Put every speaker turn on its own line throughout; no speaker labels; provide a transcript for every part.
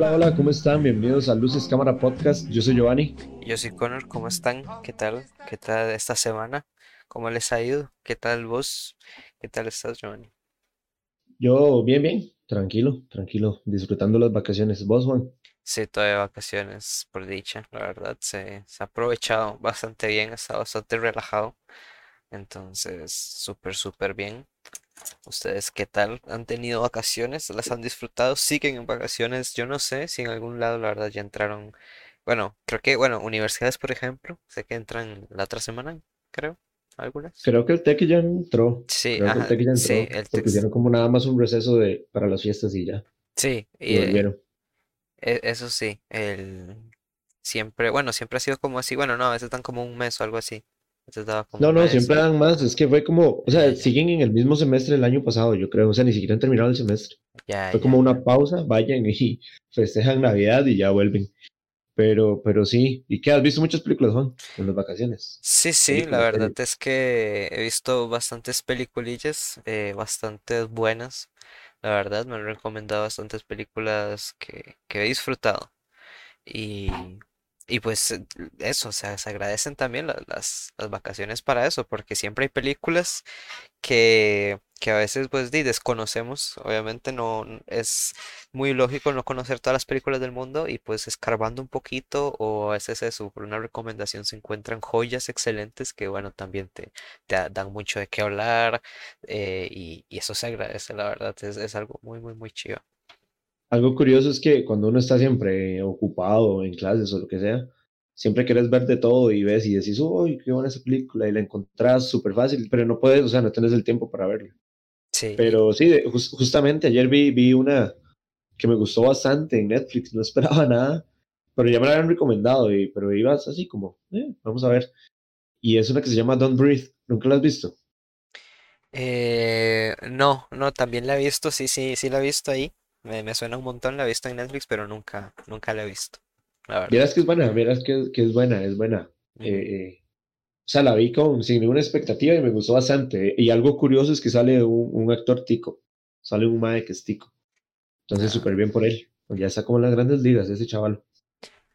Hola, hola, ¿cómo están? Bienvenidos a Luces Cámara Podcast. Yo soy Giovanni.
Yo soy Connor, ¿cómo están? ¿Qué tal? ¿Qué tal esta semana? ¿Cómo les ha ido? ¿Qué tal vos? ¿Qué tal estás, Giovanni?
Yo, bien, bien, tranquilo, tranquilo, disfrutando las vacaciones. ¿Vos, Juan?
Sí, todavía vacaciones, por dicha, la verdad, se, se ha aprovechado bastante bien, ha estado bastante relajado. Entonces, súper, súper bien. ¿Ustedes qué tal? ¿Han tenido vacaciones? ¿Las han disfrutado? ¿Siguen en vacaciones? Yo no sé si en algún lado, la verdad, ya entraron. Bueno, creo que, bueno, universidades, por ejemplo, sé que entran la otra semana, creo, algunas.
Creo que el TEC ya entró.
Sí,
Creo que el TEC ya
sí,
entró.
el
Porque hicieron como nada más un receso de, para las fiestas y ya.
Sí,
Y
y,
volvieron.
e- eso sí, el siempre, bueno, siempre ha sido como así, bueno, no, a veces dan como un mes o algo así. Como
No, no,
mes.
siempre dan más. Es que fue como, o sea, siguen en el mismo semestre del año pasado, yo creo. O sea, ni siquiera han terminado el semestre.
ya,
Fue
ya,
como
ya.
una pausa, vayan y festejan Navidad y ya vuelven. Pero, pero sí. ¿Y qué? ¿Has visto muchas películas, Juan? En las vacaciones.
Sí, sí, la verdad es que he visto bastantes peliculillas, eh, bastantes buenas. La verdad, me han recomendado bastantes películas que, que he disfrutado. Y, y pues eh, eso, se agradecen también la- las, las vacaciones para eso, porque siempre hay películas que, que a veces pues desconocemos, obviamente no es muy lógico no conocer todas las películas del mundo y pues escarbando un poquito o a veces eso, por una recomendación se encuentran joyas excelentes que bueno, también te, te da- dan mucho de qué hablar eh, y, y eso se agradece, la verdad, es, es algo muy, muy, muy chido.
Algo curioso es que cuando uno está siempre ocupado en clases o lo que sea, siempre quieres ver de todo y ves y decís, uy, qué buena esa película, y la encontrás súper fácil, pero no puedes, o sea, no tienes el tiempo para verla.
Sí,
Pero sí, de- justamente ayer vi, vi una que me gustó bastante en Netflix, no esperaba nada, pero ya me la habían recomendado, y, pero ibas así como, "Eh, vamos a ver. Y es una que se llama Don't Breathe, ¿nunca la has visto?
Eh, no, no, también la he visto, sí, sí, sí la he visto ahí. Me, me suena un montón, la he visto en Netflix, pero nunca, nunca la he visto, la verdad.
Vieras que es buena, vieras que, que es buena, es buena. Eh, eh, o sea, la vi con, sin ninguna expectativa y me gustó bastante. Y algo curioso es que sale un, un actor tico, sale un mae que es tico. Entonces,
Ah,
súper bien por él. Ya está como en las grandes ligas ese chaval.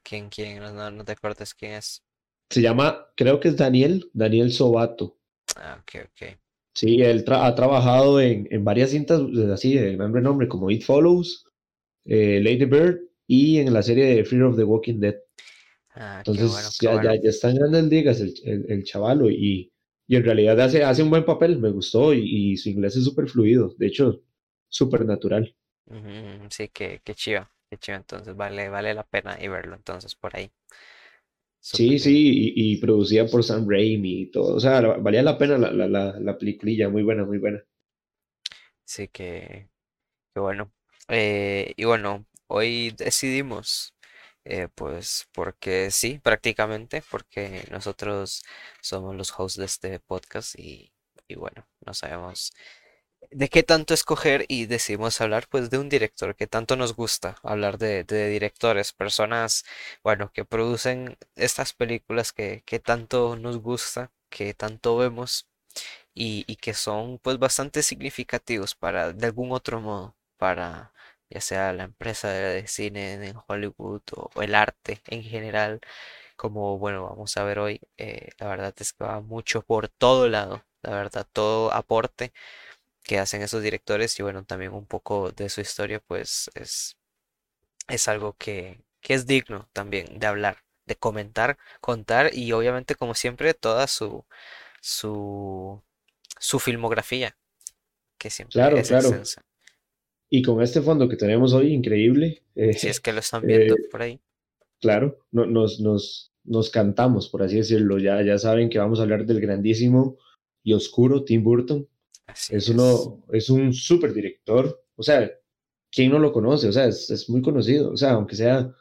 ¿quién, quién? No, no, no te acuerdas quién es.
Se llama, creo que es Daniel, Daniel Sobato.
Ah, ok, ok.
Sí, él tra- ha trabajado en, en varias cintas eh, así de gran renombre, como It Follows, eh, Lady Bird y en la serie de Fear of the Walking Dead.
Ah, bueno,
Entonces, ya, ya,
bueno.
ya está en grandes ligas el, el, el chavalo y, y en realidad hace, hace un buen papel, me gustó y, y su inglés es súper fluido, de hecho, súper natural.
Sí, qué, qué chido, qué chido. Entonces vale, vale la pena y verlo entonces por ahí.
Sí, sí, y, y producida por Sam Raimi y todo, o sea, la- valía la pena la, la, la, la peliculilla, muy buena, muy buena.
Sí, que, que bueno. Eh, y bueno, hoy decidimos, eh, pues porque sí, prácticamente, porque nosotros somos los hosts de este podcast y, y bueno, no sabemos de qué tanto escoger y decidimos hablar pues de un director que tanto nos gusta, hablar de, de directores, personas, bueno, que producen estas películas que, que tanto nos gusta, que tanto vemos y, y que son pues bastante significativos para, de algún otro modo, para ya sea la empresa de, cine en Hollywood o, o el arte en general, como bueno, vamos a ver hoy, eh, la verdad es que va mucho por todo lado, la verdad, todo aporte que hacen esos directores y bueno, también un poco de su historia, pues es, es algo que, que es digno también de hablar, de comentar, contar y obviamente como siempre toda su, su, su filmografía, que siempre
Claro,
es
claro.
extensa.
Y con este fondo que tenemos hoy, increíble, eh,
Si es que lo están
eh,
viendo por ahí.
claro, no- nos, nos, nos cantamos, por así decirlo. Ya, ya saben que vamos a hablar del grandísimo y oscuro Tim Burton.
Así
Es
es.
uno, es un súper director. O sea, ¿quién no lo conoce? O sea, es, es muy conocido. O sea, aunque sea,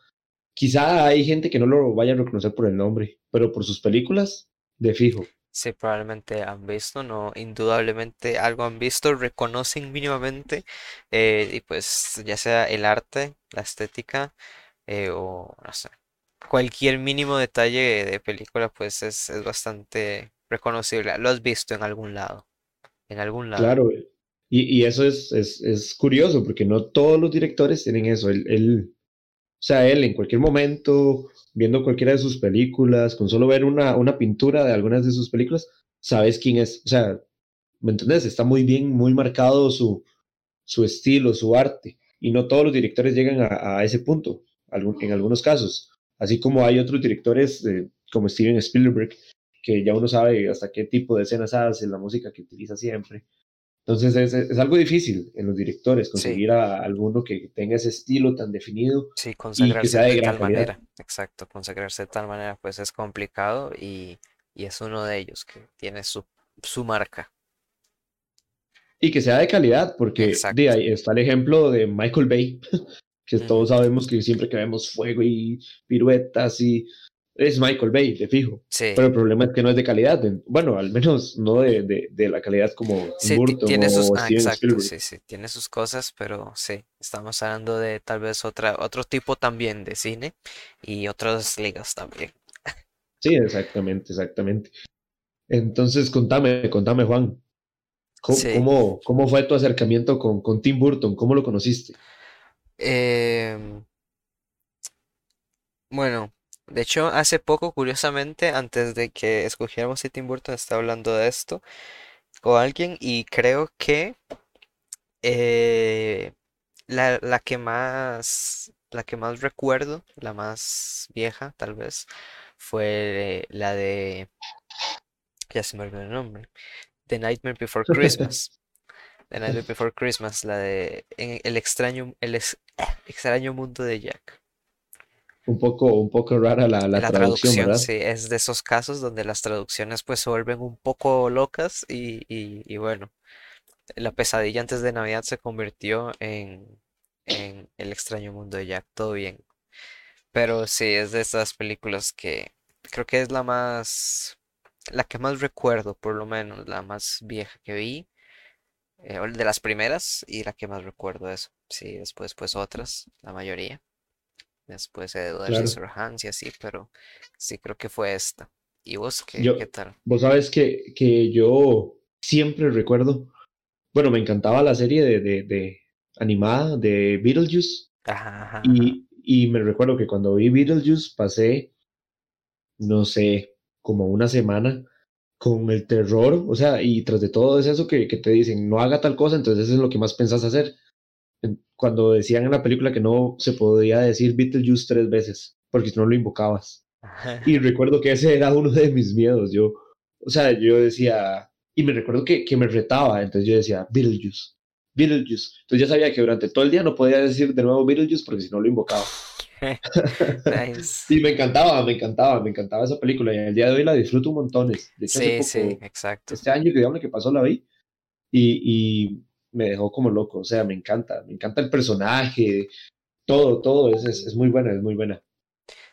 quizá hay gente que no lo vaya a reconocer por el nombre, pero por sus películas, de fijo.
Sí, probablemente han visto, no, indudablemente algo han visto, reconocen mínimamente, eh, y pues ya sea el arte, la estética, eh, o no sé, cualquier mínimo detalle de película pues es, es bastante reconocible. Lo has visto en algún lado, en algún lado.
Claro, y, eso es, es, es curioso porque no todos los directores tienen eso. Él, él, o sea, él en cualquier momento, viendo cualquiera de sus películas, con solo ver una, una pintura de algunas de sus películas, sabes quién es. O sea, ¿me entendés? Está muy bien, muy marcado su, su estilo, su arte. Y no todos los directores llegan a, a ese punto, en algunos casos. Así como hay otros directores eh, como Steven Spielberg, que ya uno sabe hasta qué tipo de escenas hace, la música que utiliza siempre. Entonces es, es algo difícil en los directores
Sí,
conseguir a alguno que tenga ese estilo tan definido
sí,
y que
consagrarse
sea de
de
gran
tal
calidad.
manera, exacto, consagrarse de tal manera pues es complicado y, y es uno de ellos que tiene su, su marca.
Y que sea de calidad, porque de ahí está el ejemplo de Michael Bay, que todos sabemos que siempre que vemos fuego y piruetas y es Michael Bay, de fijo.
Sí,
Pero el problema es que no es de calidad. Bueno, al menos no de, de, de la calidad como Tim
sí,
Burton
tiene sus,
o
ah, exacto, sí, sí, tiene sus cosas, pero sí, estamos hablando de tal vez otra, otro tipo también de cine y otras ligas también.
Sí, exactamente, exactamente. Entonces, contame, contame, Juan, ¿cómo,
Sí.
cómo, cómo fue tu acercamiento con, con Tim Burton? ¿Cómo lo conociste?
Em, bueno, de hecho, hace poco, curiosamente, antes de que escogiéramos a Tim Burton, estaba hablando de esto con alguien y creo que eh, la, la que más, la que más recuerdo, la más vieja, tal vez, fue la de, ya se me olvidó el nombre, The Nightmare Before Christmas. The Nightmare Before Christmas, la de en El extraño, el ex- extraño mundo de Jack.
Un poco, un poco rara la, la
La
traducción,
traducción,
¿verdad?
sí, es de esos casos donde las traducciones pues se vuelven un poco locas y, y, y bueno, la pesadilla antes de Navidad se convirtió en, en El extraño mundo de Jack, todo bien. Pero sí, es de esas películas que creo que es la más, la que más recuerdo, por lo menos, la más vieja que vi, eh, de las primeras y la que más recuerdo eso. Sí, después pues otras, la mayoría. Después Edward
Claro.
Scissorhands y así, pero sí creo que fue esta. ¿Y vos qué,
Yo,
qué tal?
vos sabes que, que yo siempre recuerdo, bueno, me encantaba la serie de, de, de animada de Beetlejuice
Ajá, ajá, ajá.
y, y me recuerdo que cuando vi Beetlejuice pasé, no sé, como una semana con el terror, o sea, y tras de todo es eso que, que te dicen, no haga tal cosa, entonces eso es lo que más pensás hacer. Cuando decían en la película que no se podía decir Beetlejuice tres veces, porque si no lo invocabas. Y recuerdo que ese era uno de mis miedos. Yo, o sea, yo decía, y me recuerdo que, que me retaba, entonces yo decía, Beetlejuice, Beetlejuice. Entonces ya sabía que durante todo el día no podía decir de nuevo Beetlejuice porque si no lo invocaba.
Nice.
Y me encantaba, me encantaba, me encantaba esa película y el día de hoy la disfruto un montones. De hecho, hace
Sí, sí,
poco,
exacto.
este año que digamos que pasó la vi y, y me dejó como loco. O sea, me encanta, me encanta el personaje, todo, todo, es, es, es muy buena, es muy buena.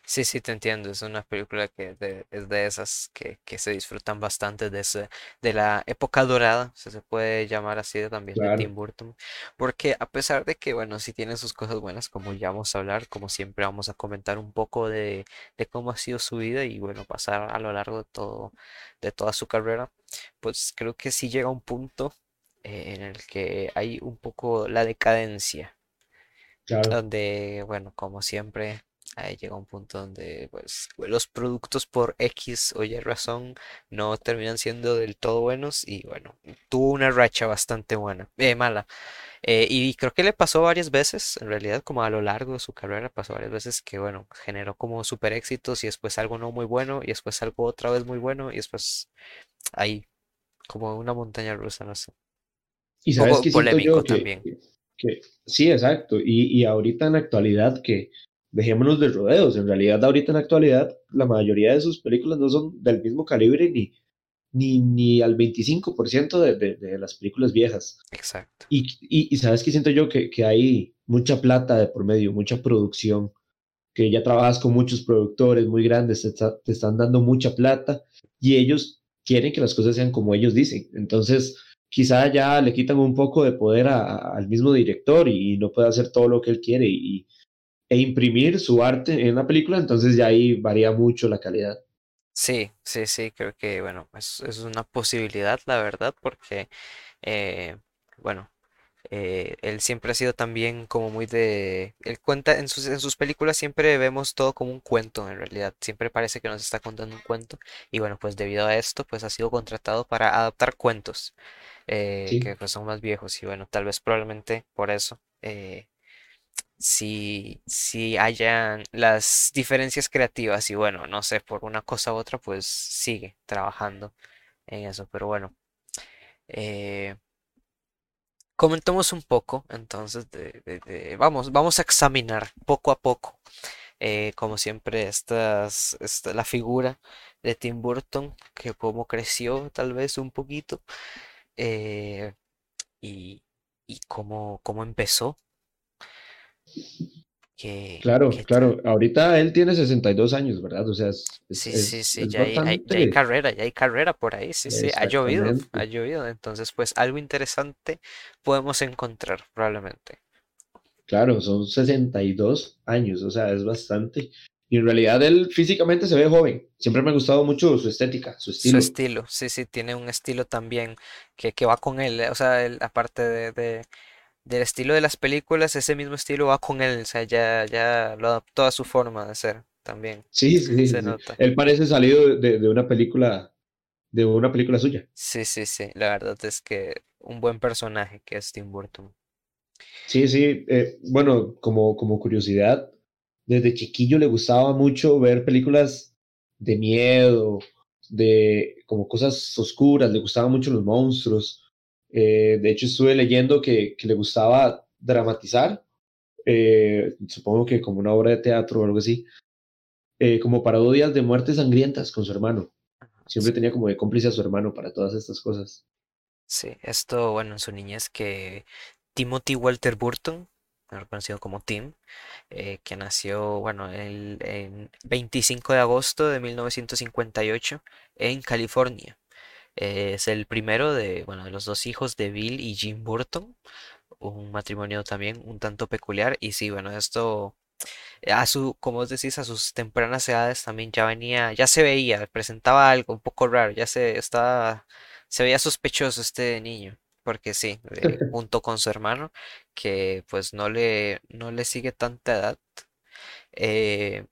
Sí, sí, te entiendo. Es una película que de- es de esas que, que se disfrutan bastante de ese, de la época dorada, si se puede llamar así también de Tim Burton. Porque a pesar de que, bueno, sí tiene sus cosas buenas, como ya vamos a hablar, como siempre vamos a comentar un poco de, de cómo ha sido su vida y bueno, pasar a lo largo de todo, de toda su carrera, pues creo que sí llega un punto eh, en el que hay un poco la decadencia
claro,
donde, bueno, como siempre, ahí llega un punto donde pues los productos por X o Y razón no terminan siendo del todo buenos y bueno, tuvo una racha bastante buena, eh, mala. Eh, y creo que le pasó varias veces, en realidad, como a lo largo de su carrera, pasó varias veces que, bueno, generó como super éxitos y después algo no muy bueno y después algo otra vez muy bueno y después ahí, como una montaña rusa, no sé.
Y sabes
poco
que siento
polémico
yo que,
también.
que, que- sí, exacto. Y, y ahorita en la actualidad, que dejémonos de rodeos, en realidad ahorita en la actualidad la mayoría de sus películas no son del mismo calibre ni, ni, ni al 25% de, de, de las películas viejas.
Exacto.
Y, y, y sabes que siento yo que, que hay mucha plata de por medio, mucha producción, que ya trabajas con muchos productores muy grandes, te, está- te están dando mucha plata y ellos quieren que las cosas sean como ellos dicen. Entonces, quizá ya le quitan un poco de poder a- al mismo director y, no puede hacer todo lo que él quiere y, e imprimir su arte en la película, entonces ya ahí varía mucho la calidad.
Sí, sí, sí, creo que, bueno, es, es una posibilidad, la verdad, porque, eh, bueno, eh, él siempre ha sido también como muy de... Él cuenta, en sus, en sus películas siempre vemos todo como un cuento, en realidad, siempre parece que nos está contando un cuento, y bueno, pues debido a esto, pues ha sido contratado para adaptar cuentos, eh,
Sí,
que pues son más viejos, y bueno, tal vez probablemente por eso. eh, si, si hayan las diferencias creativas y bueno, no sé, por una cosa u otra, pues sigue trabajando en eso. Pero bueno, eh, comentemos un poco entonces de, de- de- vamos, vamos a examinar poco a poco, eh, como siempre, estas, esta, la figura de Tim Burton, que cómo creció tal vez un poquito, eh, y, y cómo, cómo empezó,
claro, claro. Ahorita él tiene 62 años, ¿verdad? O sea, es, es,
Sí, sí,
es,
sí, ya hay, hay- ya hay
bastante.
carrera, ya hay carrera por ahí, sí, sí, ha llovido, ha llovido, entonces pues algo interesante podemos encontrar probablemente.
Claro, son 62 años, o sea, es bastante. Y en realidad él físicamente se ve joven. Siempre me ha gustado mucho su estética, su
Su
estilo.
estilo, sí, sí, tiene un estilo también que, que va con él, o sea, él, aparte de, de- del estilo de las películas, ese mismo estilo va con él, o sea, ya, ya lo adaptó a su forma de ser también,
Sí, sí,
se
sí.
nota.
Él parece salido de, de una película, de una película suya.
Sí, sí, sí, la verdad es que un buen personaje que es Tim Burton.
Sí, sí. eh, bueno, como, como curiosidad, desde chiquillo le gustaba mucho ver películas de miedo, de como cosas oscuras, le gustaban mucho los monstruos. Eh, de hecho, estuve leyendo que, que le gustaba dramatizar, eh, supongo que como una obra de teatro o algo así, eh, como parodias de muertes sangrientas con su hermano. Siempre
Sí.
tenía como de cómplice a su hermano para todas estas cosas.
Sí, esto, bueno, en su niñez que Timothy Walter Burton, conocido como Tim, eh, que nació, bueno, el, en 25 de agosto de 1958 en California. Eh, es el primero de, bueno, de los dos hijos de Bill y Jim Burton, un matrimonio también un tanto peculiar. Y sí, bueno, esto a su, como vos decís, a sus tempranas edades también ya venía, ya se veía, presentaba algo un poco raro, ya se estaba, se veía sospechoso este niño, porque sí, eh, junto con su hermano, que pues no le, no le sigue tanta edad, eh,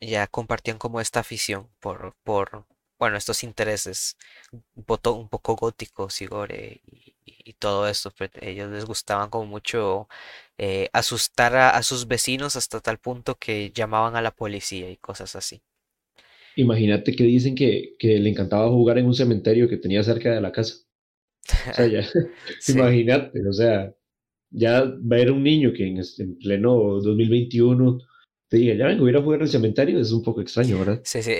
ya compartían como esta afición por, por, bueno, estos intereses un poco, un poco góticos y gore y, y- y todo esto. pues, ellos les gustaban como mucho eh, asustar a, a sus vecinos hasta tal punto que llamaban a la policía y cosas así.
Imagínate que dicen que, que le encantaba jugar en un cementerio que tenía cerca de la casa. O sea, ya,
Sí.
imagínate, o sea, ya ver un niño que en, este- en pleno 2021 te diga, ya vengo a ir a jugar al cementerio, es un poco extraño, ¿verdad?
Sí, sí,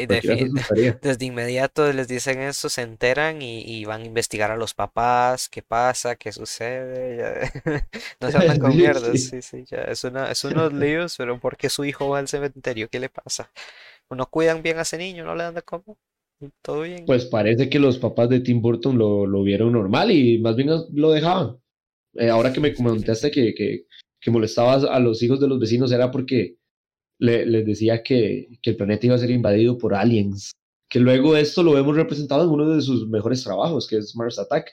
asustaría.
desde inmediato les dicen eso, se enteran y, y van a investigar a los papás, qué pasa, qué sucede, ya- no se andan con mierdas,
sí.
sí, sí, ya es una, es unos líos, pero ¿por qué su hijo va al cementerio? ¿Qué le pasa? ¿No cuidan bien a ese niño? ¿No le dan de comer? ¿Todo bien?
Pues parece que los papás de Tim Burton lo, lo vieron normal y más bien lo dejaban. Eh, ahora que me comentaste que, que, que molestabas a los hijos de los vecinos era porque le- les decía que, que el planeta iba a ser invadido por aliens. Que luego esto lo vemos representado en uno de sus mejores trabajos, que es Mars Attack.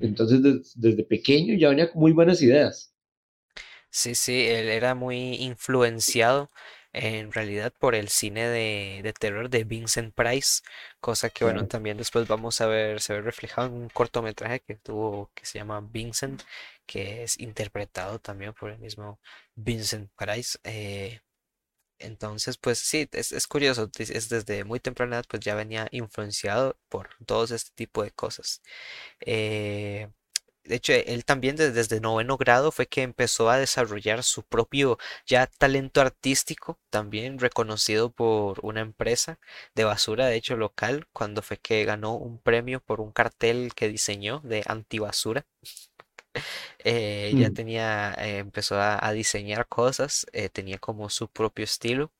Entonces, des- desde pequeño ya venía con muy buenas ideas.
Sí, sí, él era muy influenciado en realidad por el cine de, de terror de Vincent Price, cosa que bueno, también después vamos a ver, se ve reflejado en un cortometraje que tuvo, que se llama Vincent, que es interpretado también por el mismo Vincent Price. eh, entonces, pues sí, es, es curioso, es es desde muy temprana edad, pues ya venía influenciado por todos este tipo de cosas. Eh, de hecho, él también desde, desde noveno grado fue que empezó a desarrollar su propio ya talento artístico, también reconocido por una empresa de basura, de hecho local, cuando fue que ganó un premio por un cartel que diseñó de antibasura. Eh, ya
Mm.
tenía, eh, empezó a, a diseñar cosas, eh, tenía como su propio estilo.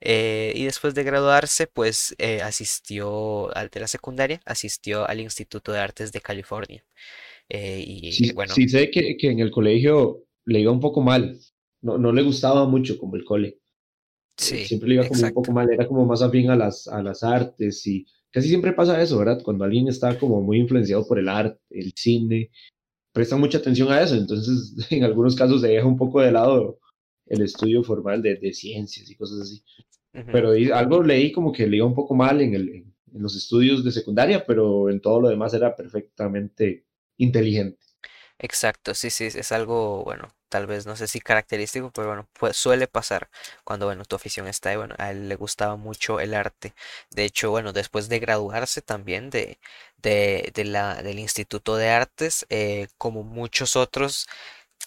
Eh, y después de graduarse, pues asistió al de la secundaria, asistió al Instituto de Artes de California. Eh, y
Sí,
bueno,
sí sé que, que en el colegio le iba un poco mal, no, no le gustaba mucho como el cole.
Sí,
siempre le iba como un poco mal, era como más afín a las, a las artes y casi siempre pasa eso, ¿verdad? Cuando alguien está como muy influenciado por el arte, el cine, presta mucha atención a eso, entonces en algunos casos se deja un poco de lado el estudio formal de, de ciencias y cosas así. Pero algo leí como que le iba un poco mal en, el, en, los estudios de secundaria, pero en todo lo demás era perfectamente inteligente.
Exacto, sí, sí, es algo, bueno, tal vez no sé si característico, pero bueno, pues suele pasar cuando, bueno, tu afición está ahí, bueno, a él le gustaba mucho el arte. De hecho, bueno, después de graduarse también de, de, la, del Instituto de Artes, eh, como muchos otros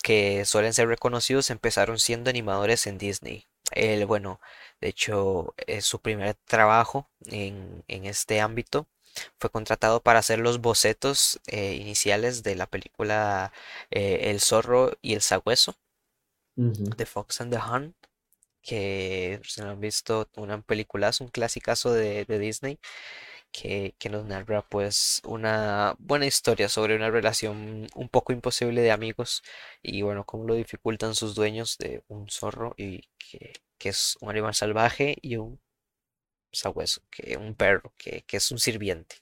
que suelen ser reconocidos, empezaron siendo animadores en Disney. Él, bueno, de hecho, es su primer trabajo en, en este ámbito fue contratado para hacer los bocetos eh, iniciales de la película eh, El zorro y el sagüeso de Fox and the Hunt, que se lo han visto una película, es un clasicazo de, Disney. Que, que, nos narra pues una buena historia sobre una relación un poco imposible de amigos y bueno, cómo lo dificultan sus dueños de un zorro y que, que es un animal salvaje y un sabueso, que un perro, que, que es un sirviente.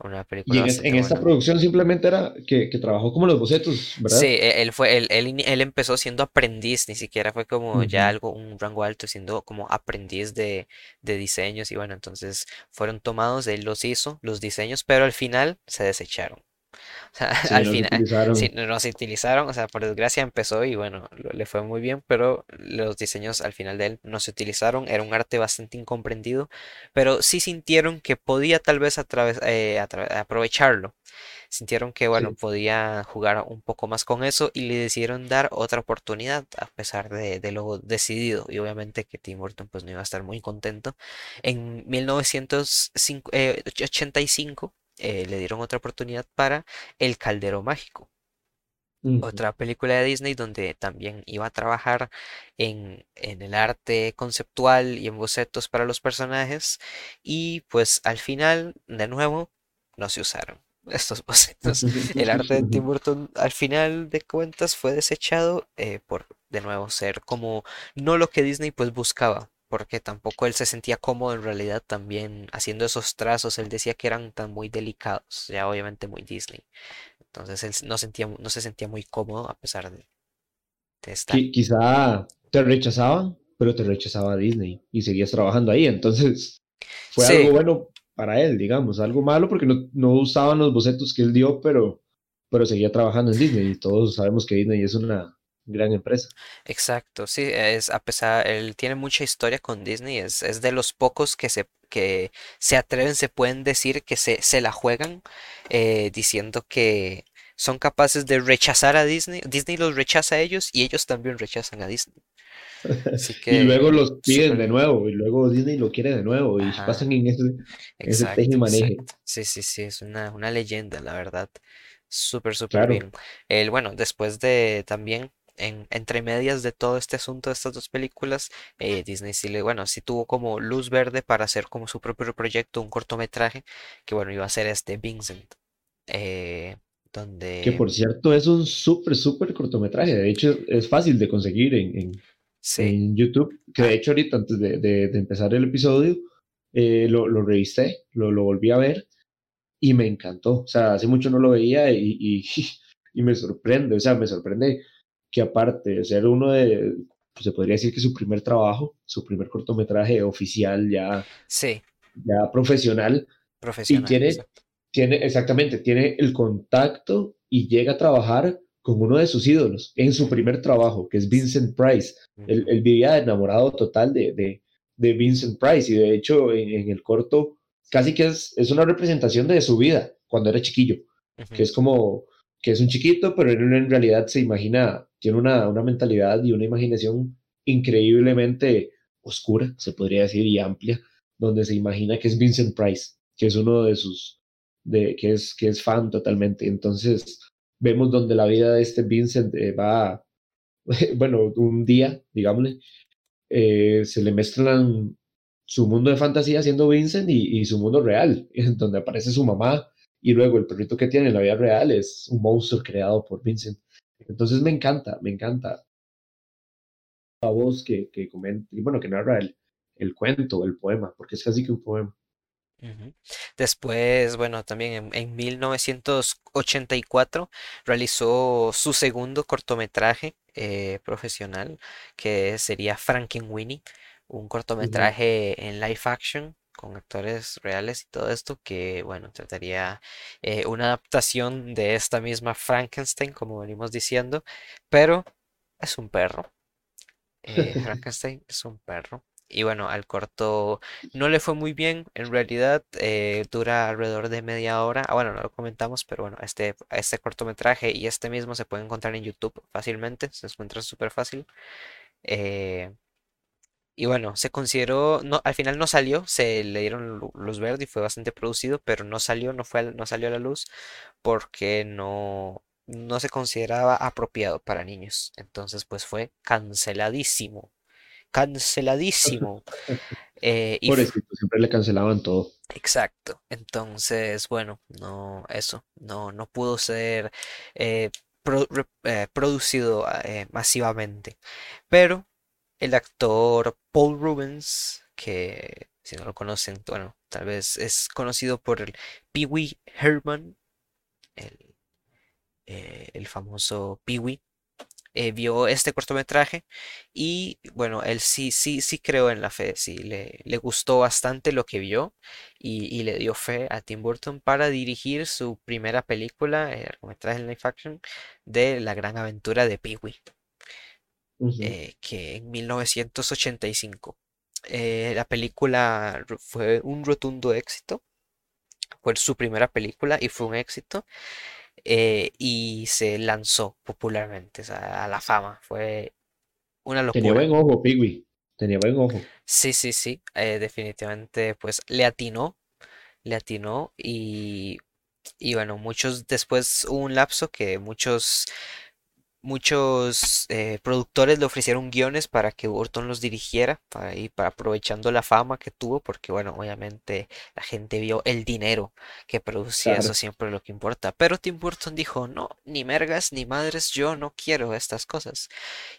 Una película
y en, esta producción simplemente era que, que, trabajó como los bocetos, ¿verdad?
Sí, e, él fue, él, él, él empezó siendo aprendiz, ni siquiera fue como ya algo, un rango alto, siendo como aprendiz de, de diseños y bueno, entonces fueron tomados, él los hizo, los diseños, pero al final se desecharon. Al final, no se utilizaron, o sea, por desgracia empezó y bueno, le fue muy bien, pero los diseños al final de él no se utilizaron, era un arte bastante incomprendido, pero sí sintieron que podía tal vez eh, aprovecharlo, sintieron que bueno, podía jugar un poco más con eso y le decidieron dar otra oportunidad a pesar de, de lo decidido. Y obviamente que Tim Burton pues no iba a estar muy contento. En 1985 eh, le dieron otra oportunidad para El Caldero Mágico. Otra película de Disney donde también iba a trabajar en, en, el arte conceptual y en bocetos para los personajes. Y pues al final, de nuevo, no se usaron estos bocetos. El arte de Tim Burton al final de cuentas fue desechado eh, por de nuevo ser como no lo que Disney pues buscaba porque tampoco él se sentía cómodo en realidad también haciendo esos trazos, él decía que eran tan muy delicados, ya obviamente muy Disney. Entonces él no, sentía, no se sentía muy cómodo a pesar de, estar.
quizá te rechazaban, pero te rechazaba Disney y seguías trabajando ahí, entonces fue algo bueno para él, digamos, algo malo porque no, no usaban los bocetos que él dio, pero, pero seguía trabajando en Disney y todos sabemos que Disney es una gran empresa.
Exacto, sí, es a pesar, él tiene mucha historia con Disney, es, es de los pocos que se, que se atreven, se pueden decir que se, se la juegan eh, diciendo que son capaces de rechazar a Disney, Disney los rechaza a ellos y ellos también rechazan a Disney.
y luego los piden de nuevo y luego Disney lo quiere de nuevo y pasan en ese, exacto, ese
Sí, sí, sí, es una, una leyenda, la verdad. Súper, súper bien. El, bueno, después de también entre medias de todo este asunto de estas dos películas, eh, Disney sí le, bueno, sí tuvo como luz verde para hacer como su propio proyecto, un cortometraje, que bueno, iba a ser este Vincent. Eh, donde...
Que por cierto es un súper, súper cortometraje. De hecho, es fácil de conseguir en, en, YouTube. Que de hecho, ahorita antes de, de, empezar el episodio, eh, lo, lo, revisé, lo, lo, volví a ver y me encantó. O sea, hace mucho no lo veía y, y, y me sorprende. O sea, me sorprende que aparte de ser uno de, pues, se podría decir que su primer trabajo, su primer cortometraje oficial ya,
sí.
ya profesional,
profesional
y tiene, tiene, exactamente, tiene el contacto y llega a trabajar con uno de sus ídolos en su primer trabajo, que es Vincent Price. Él, él vivía enamorado total de, de, de, Vincent Price y de hecho en, el corto casi que es, es, una representación de su vida cuando era chiquillo, que es como que es un chiquito, pero él en realidad se imagina, tiene una, una mentalidad y una imaginación increíblemente oscura, se podría decir, y amplia, donde se imagina que es Vincent Price, que es uno de sus, de, que, es, que es fan totalmente. Entonces, vemos donde la vida de este Vincent eh, va, bueno, un día, digámosle, eh, se le mezclan su mundo de fantasía siendo Vincent y, su mundo real, donde aparece su mamá, y luego el perrito que tiene en la vida real es un monstruo creado por Vincent. Entonces me encanta, me encanta. voz que, que comenta, y bueno, que narra el, el cuento, el poema, porque es casi que un poema.
Después, bueno, también en, en 1984 realizó su segundo cortometraje eh, profesional, que sería Frankenweenie, un cortometraje en live action con actores reales y todo esto, que, bueno, trataría eh, una adaptación de esta misma Frankenstein, como venimos diciendo, pero es un perro. Eh, Frankenstein es un perro. Y bueno, al corto no le fue muy bien. En realidad eh, dura alrededor de media hora. Ah, bueno, no lo comentamos, pero bueno, este, este cortometraje y este mismo se puede encontrar en YouTube fácilmente. Se encuentra súper fácil. Eh, y bueno, se consideró, no, al final no salió, se le dieron lu- luz verde y fue bastante producido, pero no salió, no fue, no salió a la luz porque no, no se consideraba apropiado para niños. Entonces, pues fue canceladísimo canceladísimo. Eh, y f-
Pobrecito, siempre le cancelaban todo.
exacto. Entonces, bueno, no, eso, no, no pudo ser eh, pro- eh, producido masivamente. Pero el actor Paul Rubens, que si no lo conocen, bueno, tal vez es conocido por el Pee Wee Herman, el, eh, el famoso Pee Wee. eh, vio este cortometraje y bueno, él sí, sí, sí creó en la fe, sí, le, le gustó bastante lo que vio y, y le dio fe a Tim Burton para dirigir su primera película, el largometraje en live action, de La gran aventura de
Ujú.
eh, que en 1985. eh, la película fue un rotundo éxito, fue su primera película y fue un éxito eh, y se lanzó popularmente, o sea, a la fama, fue una
Tenía
locura.
buen ojo, Piggy. Tenía buen ojo.
Sí, sí, sí, eh, definitivamente pues le atinó, le atinó y, y bueno, muchos después hubo un lapso que muchos, muchos eh, productores le ofrecieron guiones para que Burton los dirigiera, para, y para aprovechando la fama que tuvo, porque bueno, obviamente la gente vio el dinero que producía, eso siempre es lo que importa, pero Tim Burton dijo, no, ni mergas ni madres, yo no quiero estas cosas.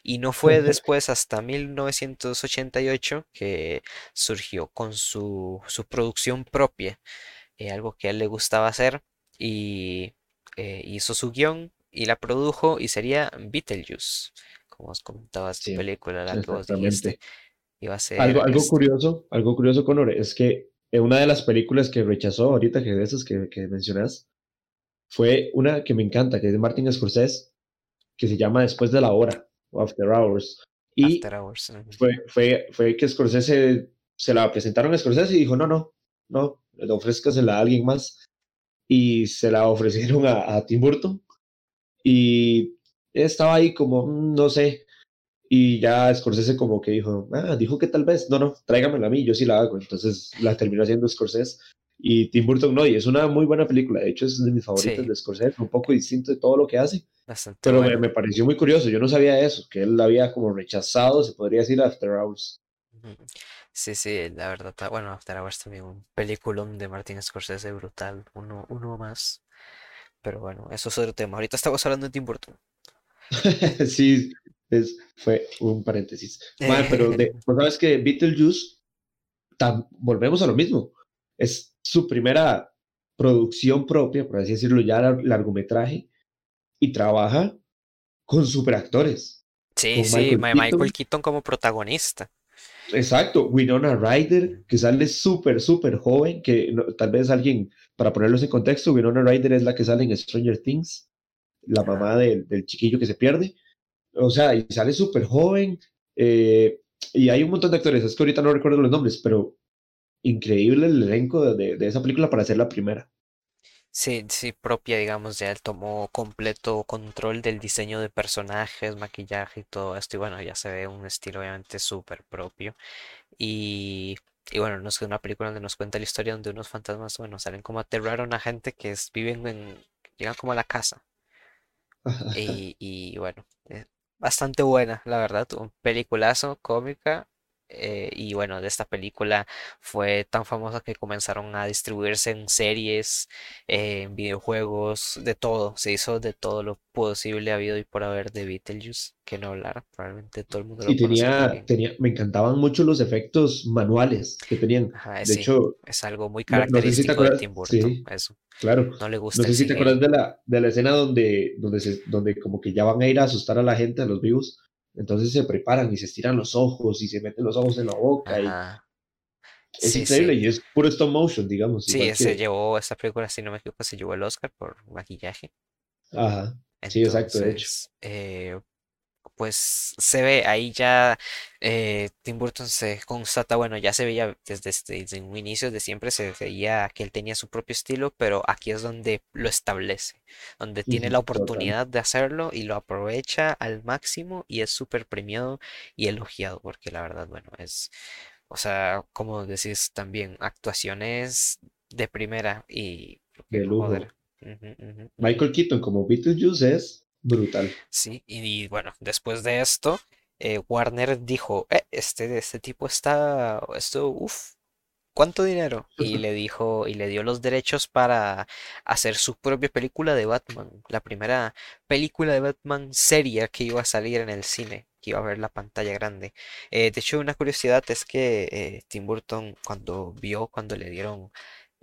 Y no fue después hasta 1988 que surgió con su, su producción propia, eh, algo que a él le gustaba hacer, y eh, hizo su guion y la produjo y sería Beetlejuice, como os comentaba esta
Sí,
película, la que vos dijiste,
exactamente.
iba a
Algo,
ser
algo curioso, algo curioso, Conor, es que eh, una de las películas que rechazó ahorita, que de esas que, que mencionas, fue una que me encanta, que es de Martin Scorsese, que se llama Después de la Hora, o After Hours.
After
Y
Hours. ujú.
fue, fue, fue que Scorsese se la presentaron a Scorsese y dijo, no, no, no, ofrézcasela a alguien más. Y se la ofrecieron a, a Tim Burton y estaba ahí como, "Mm, no sé, y ya Scorsese como que dijo, ah, dijo que tal vez, no, no, tráigamela a mí, yo sí la hago. Entonces la terminó haciendo Scorsese y Tim Burton no, y es una muy buena película, de hecho es de mis favoritas
Sí,
de Scorsese, un poco distinto de todo lo que hace,
bastante
pero me, me pareció muy curioso, yo no sabía eso, que él había como rechazado, se podría decir, After Hours.
Sí, sí, la verdad, bueno, After Hours también un peliculón de Martin Scorsese brutal, uno, uno más. Pero bueno, eso es otro tema. Ahorita estamos hablando de Tim Burton.
sí, es, fue un paréntesis. Mae, pero de, pues sabes que Beetlejuice, volvemos a lo mismo, es su primera producción propia, por así decirlo, ya lar- largometraje, y trabaja con superactores,
Sí,
con
sí,
Michael Keaton,
Keaton como protagonista.
exacto, Winona Ryder, que sale súper, súper joven, que no- tal vez alguien, para ponerlos en contexto, Winona Ryder es la que sale en Stranger Things, la mamá del, del chiquillo que se pierde, o sea, y sale súper joven, eh, y hay un montón de actores, es que ahorita no recuerdo los nombres, pero increíble el elenco de, de, de esa película para ser la primera.
Sí, sí, propia, digamos, ya él tomó completo control del diseño de personajes, maquillaje y todo esto. Y bueno, ya se ve un estilo obviamente súper propio. Y, y bueno, no es una película donde nos cuenta la historia donde unos fantasmas, bueno, salen como a aterrar a gente que es, viven en, llegan como a la casa. Y, y bueno, eh, bastante buena, la verdad, un peliculazo, cómica, eh, y bueno, de esta película fue tan famosa que comenzaron a distribuirse en series, eh, en videojuegos, de todo. Se hizo de todo lo posible habido y por haber de Beetlejuice, que no hablar, probablemente todo el mundo lo
Y tenía, tenía, me encantaban mucho los efectos manuales que tenían.
Ajá,
De
sí,
hecho,
es algo muy
no, no sé si
característico de Tim Burton,
sí,
eso.
claro.
No le
No
gusta
sé
el
si te acuerdas de la, de la escena donde, donde, se, donde como que ya van a ir a asustar a la gente, a los vivos. Entonces se preparan y se estiran los ojos y se meten los ojos en la boca y es
sí,
increíble
sí.
y es puro stop motion, digamos,
Sí, se llevó esta película, si no me equivoco, se llevó el Oscar por maquillaje.
Ajá, sí, exacto, de hecho.
Eh, pues se ve ahí ya eh, Tim Burton se constata, bueno, ya se veía desde, este- desde un inicio de siempre se veía que él tenía su propio estilo, pero aquí es donde lo establece, donde tiene la
total.
oportunidad de hacerlo y lo aprovecha al máximo y es súper premiado y elogiado, porque la verdad, bueno, es, o sea, como decís también, actuaciones de primera y,
De lujo. Michael Keaton como Beetlejuice es brutal.
Sí, y, bueno, después de esto, eh, Warner dijo, eh, este, este tipo está, esto, uff, ¿cuánto dinero? Y le dijo, y le dio los derechos para hacer su propia película de Batman, la primera película de Batman seria que iba a salir en el cine, que iba a ver la pantalla grande. Eh, de hecho, una curiosidad es que eh, Tim Burton, cuando vio, cuando le dieron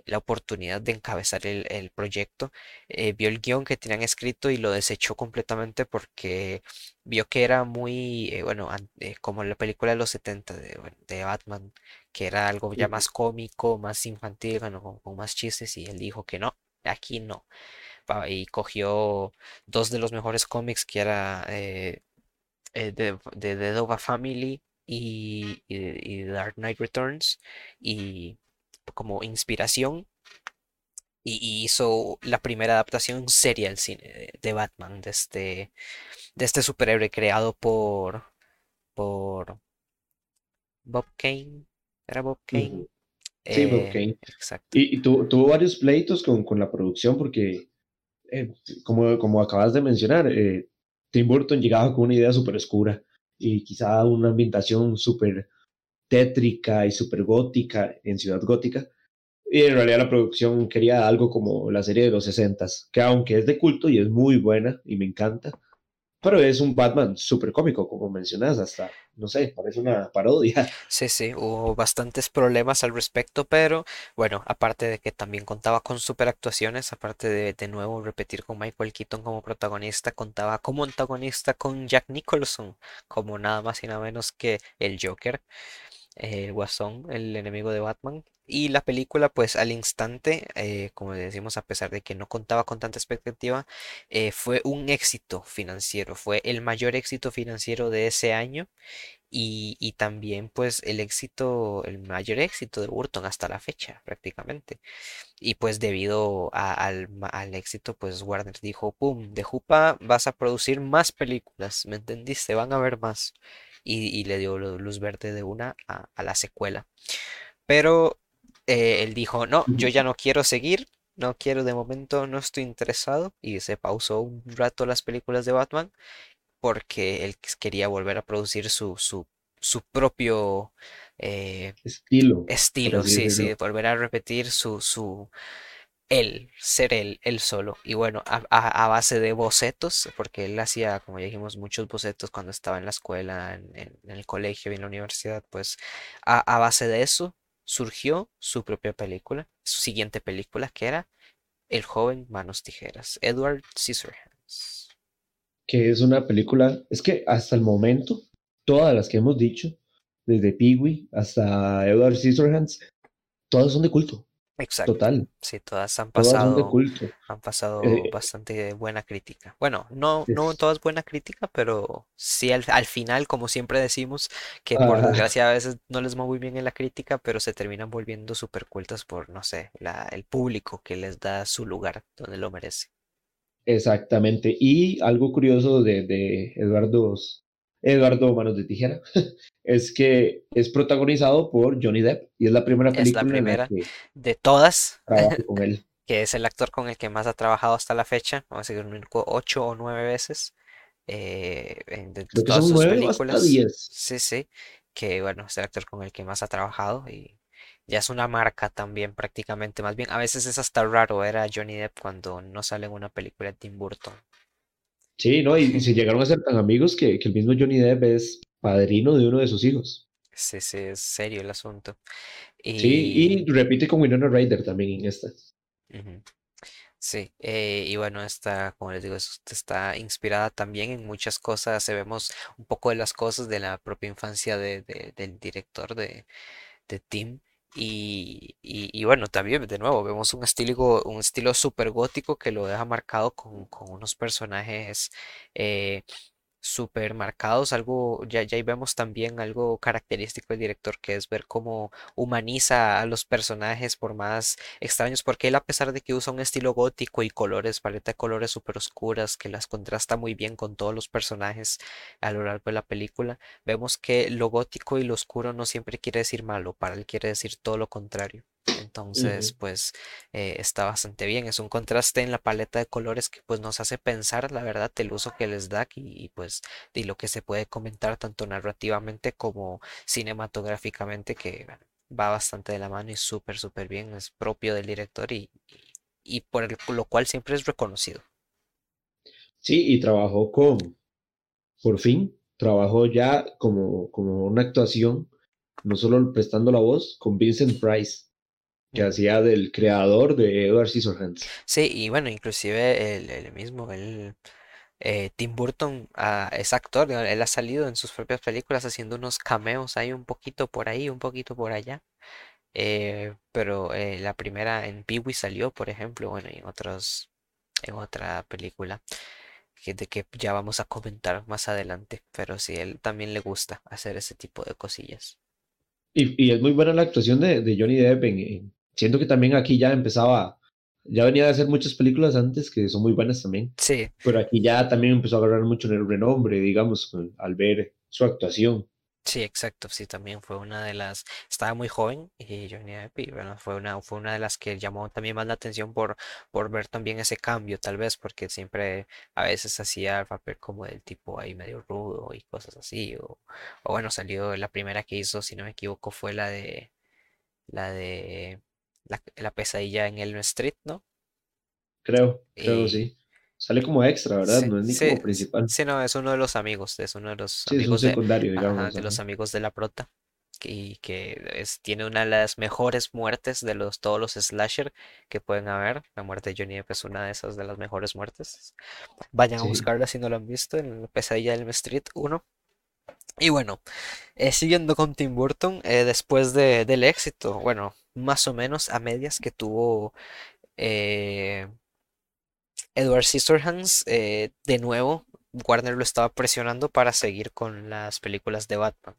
la oportunidad de encabezar el, el proyecto, eh, vio el guion que tenían escrito y lo desechó completamente porque vio que era muy, eh, bueno, eh, como la película de los 70 de, de Batman, que era algo ya más cómico, más infantil, bueno, con, con más chistes, y él dijo que no, aquí no. Y cogió dos de los mejores cómics que era eh, de, de The Dova Family y, y, y Dark Knight Returns y como inspiración y, y hizo la primera adaptación seria al cine de, Batman, de este, de este superhéroe creado por, por Bob Kane. ¿Era Bob Kane?
Sí, Bob
Eh,
Kane.
exacto.
Y, y tu- tuvo varios pleitos con, con la producción porque, eh, como, como acabas de mencionar, eh, Tim Burton llegaba con una idea súper oscura y quizá una ambientación súper tétrica y súper gótica en Ciudad Gótica. Y en realidad la producción quería algo como la serie de los 60 que aunque es de culto y es muy buena y me encanta, pero es un Batman súper cómico, como mencionas, hasta, no sé, parece una parodia.
Sí, sí, hubo bastantes problemas al respecto, pero bueno, aparte de que también contaba con super actuaciones, aparte de de nuevo repetir con Michael Keaton como protagonista, contaba como antagonista con Jack Nicholson, como nada más y nada menos que el Joker, el Guasón, el enemigo de Batman. Y la película, pues al instante, eh, como decimos, a pesar de que no contaba con tanta expectativa, eh, fue un éxito financiero, fue el mayor éxito financiero de ese año y, y también pues el éxito, el mayor éxito de Burton hasta la fecha prácticamente. Y pues debido al, al éxito pues Warner dijo, ¡pum! De Jupa vas a producir más películas, ¿me entendiste? Van a ver más. Y, y le dio lu- luz verde de una a, a la secuela. Pero eh, él dijo, no, yo ya no quiero seguir. No quiero de momento, no estoy interesado y se pausó un rato las películas de Batman porque él quería volver a producir su, su, su propio eh,
Estilo,
estilo, sí, sí, volver a repetir su, su, él, ser él, él solo. Y bueno, a, base de bocetos, porque él hacía, como ya dijimos, muchos bocetos cuando estaba en la escuela, en, el colegio y en la universidad, pues a, a base de eso surgió su propia película, su siguiente película, que era El joven manos tijeras, Edward Scissorhands.
que es una película, es que hasta el momento, todas las que hemos dicho, desde Pee-wee hasta Edward Scissorhands, todas son de culto,
Exacto.
total,
Sí, todas han
todas
pasado,
culto.
han pasado
Eh,
bastante buena crítica. Bueno, no, no todas buena crítica, pero sí al, al final, como siempre decimos, que por desgracia a veces no les va muy bien en la crítica, pero se terminan volviendo súper cultas por, no sé, la, el público que les da su lugar donde lo merece.
exactamente. Y algo curioso de, de Eduardo, Eduardo Manos de Tijera es que es protagonizado por Johnny Depp y es la primera
Es la
película en la
primera
que
de todas,
trabajo con él.
que es el actor con el que más ha trabajado hasta la fecha, vamos a decir, un ocho o nueve veces, eh, en- de
Creo
todas sus
hasta
películas.
diez.
Sí, sí. que bueno, es el actor con el que más ha trabajado y ya es una marca también prácticamente. Más bien, a veces es hasta raro ver a Johnny Depp cuando no sale en una película de Tim Burton.
Sí, ¿no? Y, y se llegaron a ser tan amigos que, que el mismo Johnny Depp es padrino de uno de sus hijos.
Sí, sí, es serio el asunto.
Sí,
Y
y repite con Winona Ryder también en esta.
sí, eh, y bueno, esta, como les digo, es- está inspirada también en muchas cosas. Se vemos un poco de las cosas de la propia infancia de, de- del director de, de Tim. Y, y, bueno, también de nuevo vemos un estilo, un estilo súper gótico que lo deja marcado con, con unos personajes eh, súper marcados, algo, ya, ya ahí vemos también algo característico del director, que es ver cómo humaniza a los personajes por más extraños, porque él a pesar de que usa un estilo gótico y colores, paleta de colores súper oscuras, que las contrasta muy bien con todos los personajes a lo largo de la película, vemos que lo gótico y lo oscuro no siempre quiere decir malo, para él quiere decir todo lo contrario. Entonces, pues eh, está bastante bien. Es un contraste en la paleta de colores que pues nos hace pensar, la verdad, el uso que les da y, y, pues de lo que se puede comentar tanto narrativamente como cinematográficamente, que va bastante de la mano y súper, súper bien. Es propio del director y, y, y por el- lo cual siempre es reconocido.
Sí, y trabajó con, por fin, trabajó ya como, como una actuación, no solo prestando la voz, con Vincent Price, que hacía del creador de Edward Scissorhands.
Sí, y bueno, inclusive el, el mismo, el, eh, Tim Burton ah, es actor, él ha salido en sus propias películas haciendo unos cameos ahí un poquito por ahí, un poquito por allá. Eh, pero eh, la primera en Pee-wee salió, por ejemplo, bueno, y en otros, en otra película que, de que ya vamos a comentar más adelante. Pero sí, él también le gusta hacer ese tipo de cosillas.
Y, y es muy buena la actuación de, de Johnny Depp. en- en- siento que también aquí ya empezaba, ya venía de hacer muchas películas antes que son muy buenas también,
Sí,
pero aquí ya también empezó a agarrar mucho en el renombre, digamos, al ver su actuación.
sí, exacto. Sí, también fue una de las. Estaba muy joven y Johnny Depp, y bueno, fue una, fue una de las que llamó también más la atención por, por ver también ese cambio, tal vez, porque siempre a veces hacía el papel como del tipo ahí medio rudo y cosas así. O, o bueno, salió la primera que hizo, si no me equivoco, fue la de la de la, la pesadilla en Elm Street, ¿no?
Creo, creo,
Y
sí. Sale como extra, ¿verdad?
sí,
No es ni
sí,
como principal.
sí, no, es uno de los amigos, es uno de los
Sí,
amigos de, ajá, los amigos de la prota. Y que es, tiene una de las mejores muertes de los, todos los slasher que pueden haber. La muerte de Johnny Depp es una de esas de las mejores muertes. Vayan a buscarla si no la han visto en la pesadilla del Street uno Y bueno, eh, siguiendo con Tim Burton, eh, después de, del éxito, bueno, más o menos a medias que tuvo eh, Edward Scissorhands, de nuevo, Warner lo estaba presionando para seguir con las películas de Batman.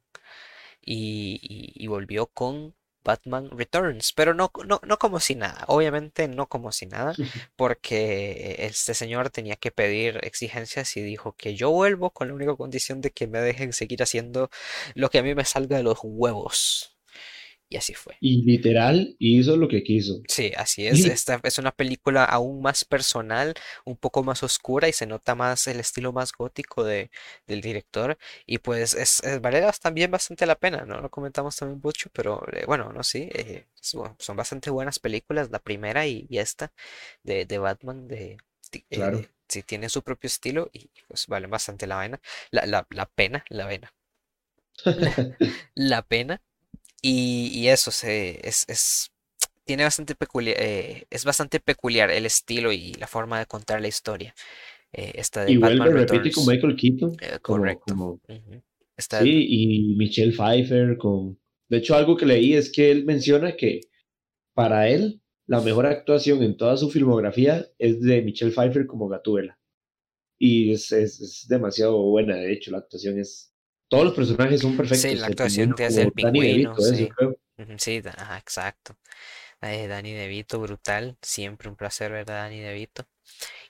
Y volvió con Batman Returns, pero no, no, no como si nada, obviamente no como si nada, porque este señor tenía que pedir exigencias y dijo que yo vuelvo con la única condición de que me dejen seguir haciendo lo que a mí me salga de los huevos. Y así fue.
Y literal hizo lo que quiso.
Sí, así es. Esta es una película aún más personal, un poco más oscura y se nota más el estilo más gótico de, del director. Y pues es, es- vale también bastante la pena, ¿no? Lo comentamos también mucho, pero eh, bueno, no, sí, eh, son bastante buenas películas, la primera y, y esta de, de Batman, de, ti-
Claro.
eh, sí tienen su propio estilo y pues valen bastante la pena, la, la, la pena, la pena, la pena. Y, y eso se, es, es, tiene bastante peculiar, es bastante peculiar el estilo y la forma de contar la historia. eh, esta de
Y
Batman
vuelve, repite con
Returns.
Michael Keaton,
eh,
como,
correcto.
como,
ujú. Esta,
sí, y Michelle Pfeiffer, con... De hecho, algo que leí es que él menciona que para él la mejor actuación en toda su filmografía es de Michelle Pfeiffer como Gatúbela. Y es, es, es demasiado buena, de hecho, la actuación es... Todos los personajes son
sí,
perfectos.
la
El
actuación
pingüino
de el pingüino,
DeVito, eso
sí. sí, ajá, exacto. Eh, Danny DeVito, brutal. Siempre un placer ver a Danny DeVito.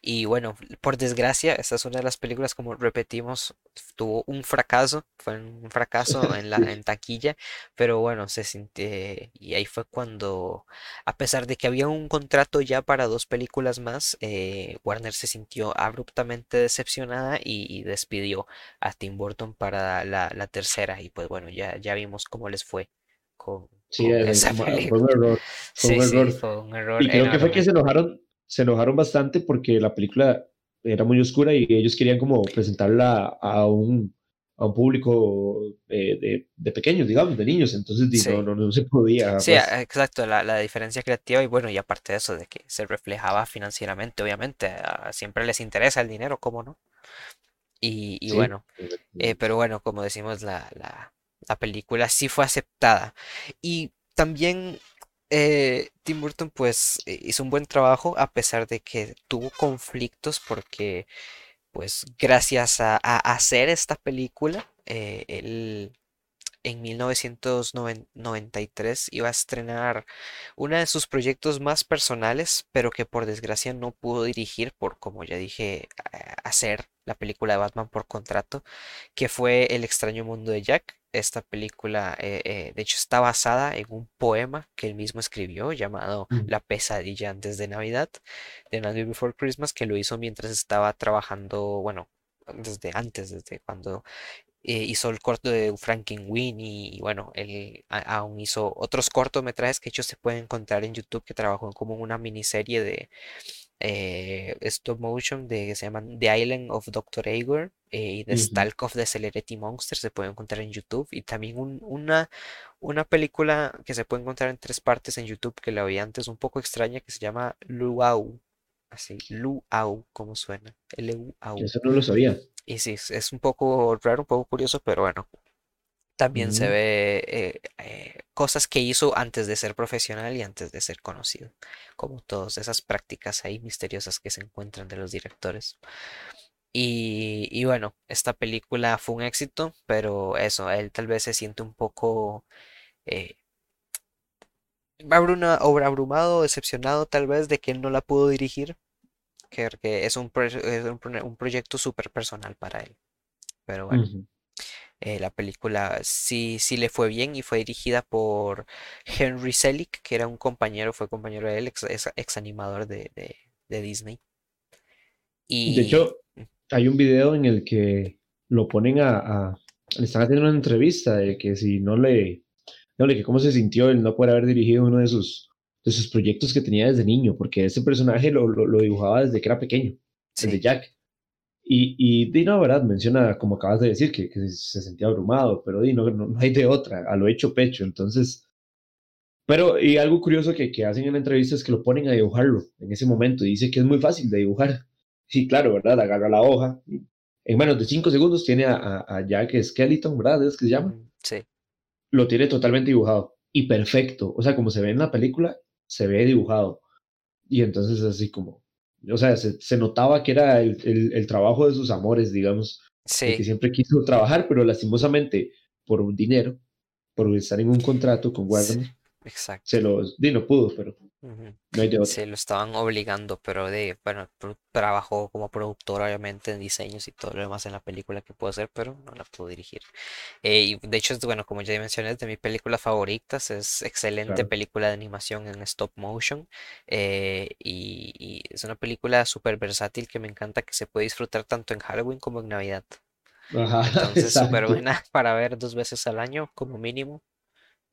Y bueno, por desgracia, esta es una de las películas, como repetimos, tuvo un fracaso, fue un fracaso en la en taquilla, pero bueno, se sintió, y ahí fue cuando, a pesar de que había un contrato ya para dos películas más, eh, Warner se sintió abruptamente decepcionada y, y despidió a Tim Burton para la, la tercera, y pues bueno, ya, ya vimos cómo les fue con,
Sí,
con
eh,
esa
fue un error, fue
Sí,
un
sí,
error.
fue un error
Y creo que fue que se enojaron, se enojaron bastante porque la película era muy oscura y ellos querían como presentarla a un, a un público eh, de, de pequeños, digamos, de niños. Entonces, di, no,
Sí.
no, no se podía,
Sí,
pues.
a- exacto, la, la diferencia creativa y bueno, y aparte de eso, de que se reflejaba financieramente, obviamente, a- siempre les interesa el dinero, ¿cómo no? Y, y
Sí,
bueno, eh, pero bueno, como decimos, la, la, la película sí fue aceptada. Y también eh, Tim Burton pues eh, hizo un buen trabajo a pesar de que tuvo conflictos porque pues gracias a, hacer esta película, eh, él en 1993 iba a estrenar uno de sus proyectos más personales, pero que por desgracia no pudo dirigir por, como ya dije, hacer la película de Batman por contrato, que fue El extraño mundo de Jack. Esta película, eh, eh, de hecho, está basada en un poema que él mismo escribió llamado
Ujú.
La pesadilla antes de Navidad, de Nightmare Before Christmas, que lo hizo mientras estaba trabajando, bueno, desde antes, desde cuando eh, hizo el corto de Frankenweenie y, bueno, él aún hizo otros cortometrajes que de hecho se pueden encontrar en YouTube que trabajó como una miniserie de eh, stop motion de, que se llaman The Island of Dr. Eggor eh, y The. Stalk of the Celebrity Monster se puede encontrar en YouTube y también un- una, una película que se puede encontrar en tres partes en YouTube que la vi antes un poco extraña que se llama Luau, así, Luau, como suena, L-U-A-U.
Eso no lo sabía.
Y sí, es un poco raro, un poco curioso, pero bueno, también se ve eh, eh, cosas que hizo antes de ser profesional y antes de ser conocido, como todas esas prácticas ahí misteriosas que se encuentran de los directores. Y, y bueno, esta película fue un éxito, pero eso, él tal vez se siente un poco eh, abrumado, decepcionado tal vez de que él no la pudo dirigir, que que es un, pro- es un un proyecto súper personal para él. Pero bueno. Eh, la película sí, sí le fue bien y fue dirigida por Henry Selick, que era un compañero, fue compañero de él, ex, ex- animador de, de- de Disney.
De
Y
hecho, hay un video en el que lo ponen a, a- le están haciendo una entrevista de que si no le, no le, cómo se sintió el no poder haber dirigido uno de sus, de sus proyectos que tenía desde niño, porque ese personaje lo, lo, lo dibujaba desde que era pequeño, desde
sí,
Jack. Y, y di, no, ¿verdad? Menciona, como acabas de decir, que, que se sentía abrumado, pero di, no, no, hay de otra, a lo hecho pecho. Entonces, pero y algo curioso que, que hacen en la entrevista es que lo ponen a dibujarlo en ese momento y dice que es muy fácil de dibujar. Sí, claro, ¿verdad? Agarra la hoja. en menos de cinco segundos tiene a, a, a Jack Skeleton, ¿verdad? Es que se llama.
ujú, sí,
Lo tiene totalmente dibujado y perfecto. O sea, como se ve en la película, se ve dibujado. Y entonces así como, o sea, se, se notaba que era el, el, el trabajo de sus amores, digamos, de que
sí,
siempre quiso trabajar, pero lastimosamente por un dinero, por estar en un contrato con
sí,
Warner,
exacto.
se los, di, no pudo, pero
ujú.
no hay de otra.
Sí, lo estaban obligando, pero de, bueno, trabajó como productor obviamente en diseños y todo lo demás en la película que pudo hacer, pero no la pudo dirigir. Eh, y de hecho, es, bueno, como ya mencioné, es de mis películas favoritas. Es excelente
Claro.
película de animación en stop motion. eh, y, y es una película súper versátil que me encanta que se puede disfrutar tanto en Halloween como en Navidad.
Ajá,
Entonces, súper buena para ver dos veces al año como mínimo.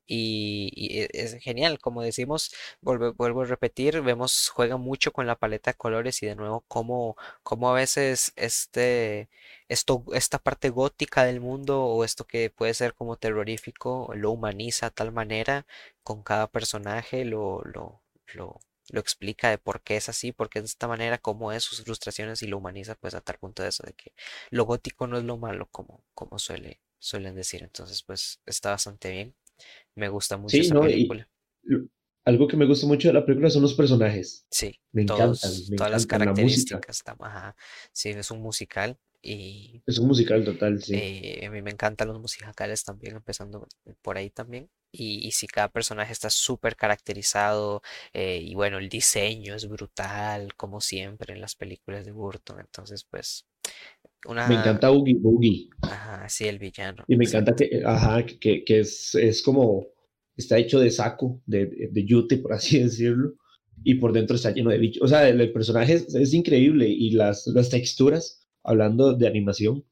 Y, e- es genial, como decimos, vuelvo, vuelvo a repetir, vemos, juega mucho con la paleta de colores y de nuevo cómo, cómo a veces este, esto, esta parte gótica del mundo o esto que puede ser como terrorífico lo humaniza a tal manera con cada personaje, lo, lo, lo, lo explica de por qué es así, por qué es de esta manera, cómo es sus frustraciones y lo humaniza pues a tal punto de eso, de que lo gótico no es lo malo como, como suele, suelen decir. Entonces pues está bastante bien. Me gusta mucho
Sí,
esa película.
algo que me gusta mucho de la película son los personajes.
Sí,
Me encantan,
todos,
me
todas las
encantan la música.
características. Sí, es un musical. Y
Es un musical total, sí.
eh, a mí me encantan los musicales también, empezando por ahí también. Y, y si cada personaje está súper caracterizado, eh, y bueno, el diseño es brutal, como siempre en las películas de Burton. Entonces, pues,
Me encanta Oogie Boogie.
ajá, sí, el villano,
Y me encanta que, ajá, que, que es, es como, está hecho de saco, de, de, de yute, por así decirlo, y por dentro está lleno de bichos. O sea, el, el personaje es, es increíble y las, las texturas, hablando de animación,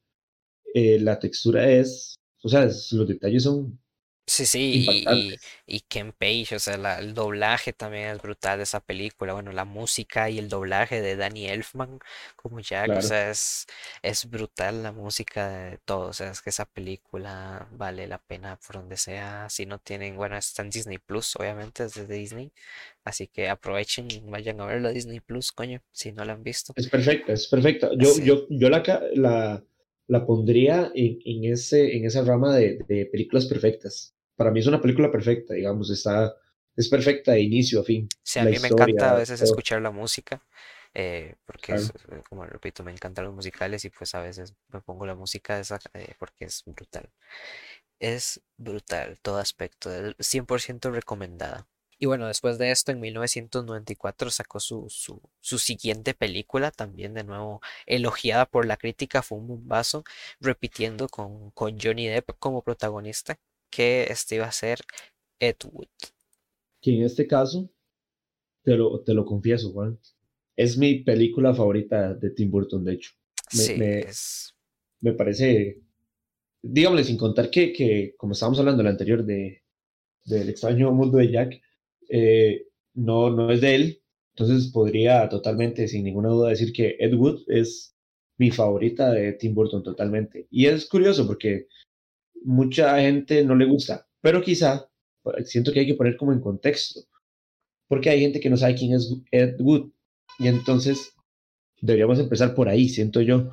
eh, la textura es, o sea, es- los detalles son
Sí, sí, y, y, y Ken Page, o sea, la- el doblaje también es brutal de esa película. Bueno, la música y el doblaje de Danny Elfman como Jack, o sea, es, es brutal la música de todo. O sea, es que esa película vale la pena por donde sea. Si no tienen, bueno, está en Disney Plus, obviamente, es de Disney. Así que aprovechen y vayan a verlo a Disney Plus, coño, si no la han visto.
es perfecta, es perfecta. Yo,
Sí,
yo, yo la, la, la pondría en, en, ese, en esa rama de, de películas perfectas. Para mí es una película perfecta, digamos, está, es perfecta de inicio a fin.
sí, a mí me encanta a veces
todo,
escuchar la música. eh, porque
claro.
eh, como repito, me encantan los musicales y pues a veces me pongo la música esa eh, porque es brutal. Es brutal, todo aspecto, es 100% recomendada. Y bueno, después de esto, en 1994 sacó su, su, su siguiente película, también de nuevo elogiada por la crítica, fue un bombazo, repitiendo con, con Johnny Depp como protagonista, que este iba a ser Ed Wood.
Que en este caso, te lo, te lo confieso, Juan, es mi película favorita de Tim Burton, de hecho. Me,
Sí,
me,
es...
me parece, dígame, sin contar que, que como estábamos hablando en el anterior de, del extraño mundo de Jack, eh, no, no es de él, entonces podría totalmente, sin ninguna duda, decir que Ed Wood es mi favorita de Tim Burton totalmente. Y es curioso porque mucha gente no le gusta, pero quizá pues, siento que hay que poner como en contexto, porque hay gente que no sabe quién es Ed Wood, y entonces deberíamos empezar por ahí, siento yo,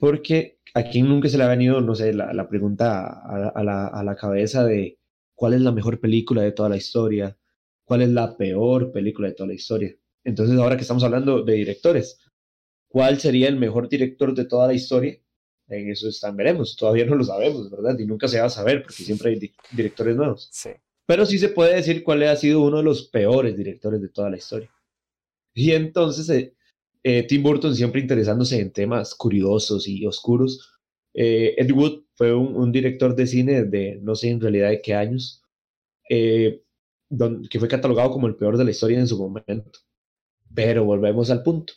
porque a quien nunca se le ha venido, no sé, la, pregunta a, la, a la cabeza de cuál es la mejor película de toda la historia, cuál es la peor película de toda la historia. Entonces, ahora que estamos hablando de directores, ¿cuál sería el mejor director de toda la historia? En eso están, veremos, todavía no lo sabemos, ¿verdad? Y nunca se va a saber porque siempre hay di directores nuevos.
Sí.
Pero sí se puede decir cuál ha sido uno de los peores directores de toda la historia. Y entonces, eh, eh, Tim Burton siempre interesándose en temas curiosos y oscuros. Eh, Ed Wood fue un, un, director de cine de no sé en realidad de qué años, eh, don, que fue catalogado como el peor de la historia en su momento. Pero volvemos al punto.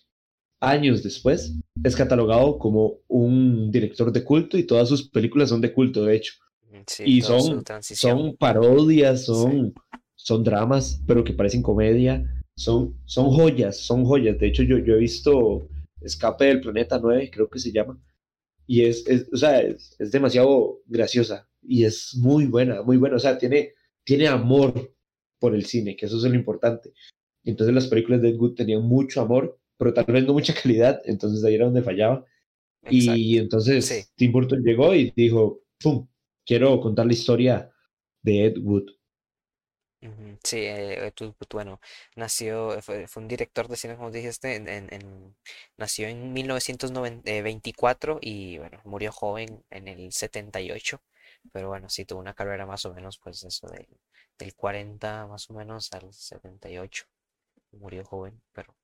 Años después, es catalogado como un director de culto y todas sus películas son de culto, de hecho.
Sí,
y son, son parodias,
Sí.
son, son dramas, pero que parecen comedia. Son, son joyas, son joyas. De hecho, yo, yo he visto Escape del Planeta 9, creo que se llama. Y es, es o sea, es, es, demasiado graciosa y es muy buena, muy buena. O sea, tiene, tiene amor por el cine, que eso es lo importante. Entonces las películas de Ed Wood tenían mucho amor, pero tal vez no mucha calidad, entonces ahí era donde fallaba.
Exacto.
Y entonces
Sí.
Tim Burton llegó y dijo, ¡pum! Quiero contar la historia de Ed Wood.
Sí, eh, tú- tú- bueno, nació, fue, fue un director de cine, como dijiste, en, en- en- nació en 1924 y bueno, murió joven en el 78, pero bueno, sí tuvo una carrera más o menos, pues eso de, del 40 más o menos al 78, murió joven, pero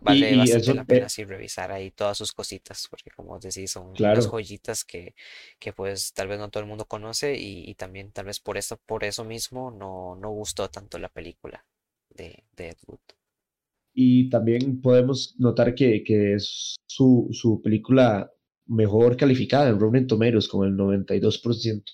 vale
y
bastante la pena
eh,
sí revisar ahí todas sus cositas, porque como os decís, son unas
claro,
joyitas que, que pues tal vez no todo el mundo conoce y, y también tal vez por eso, por eso mismo no, no gustó tanto la película de, de Ed Wood.
y también podemos notar que, que es su, su película mejor calificada en Rotten Tomatoes con el 92%.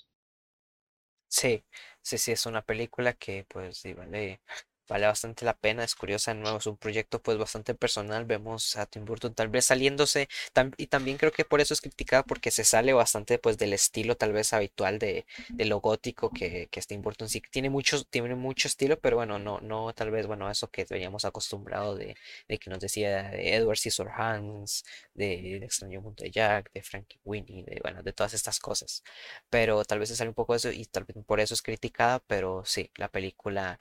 Sí, sí, sí, es una película que pues sí, vale, vale bastante la pena, es curiosa, de nuevo, es un proyecto pues bastante personal, vemos a Tim Burton tal vez saliéndose, y también creo que por eso es criticada porque se sale bastante pues del estilo tal vez habitual de, de lo gótico que, que Tim Burton, sí tiene mucho, tiene mucho estilo, pero bueno, no, no tal vez, bueno, eso que veníamos acostumbrado de, de que nos decía de Edward Scissorhands, de El extraño mundo de Jack, de Frankie Winnie, de bueno, de todas estas cosas pero tal vez se sale un poco de eso y tal vez por eso es criticada, pero sí, la película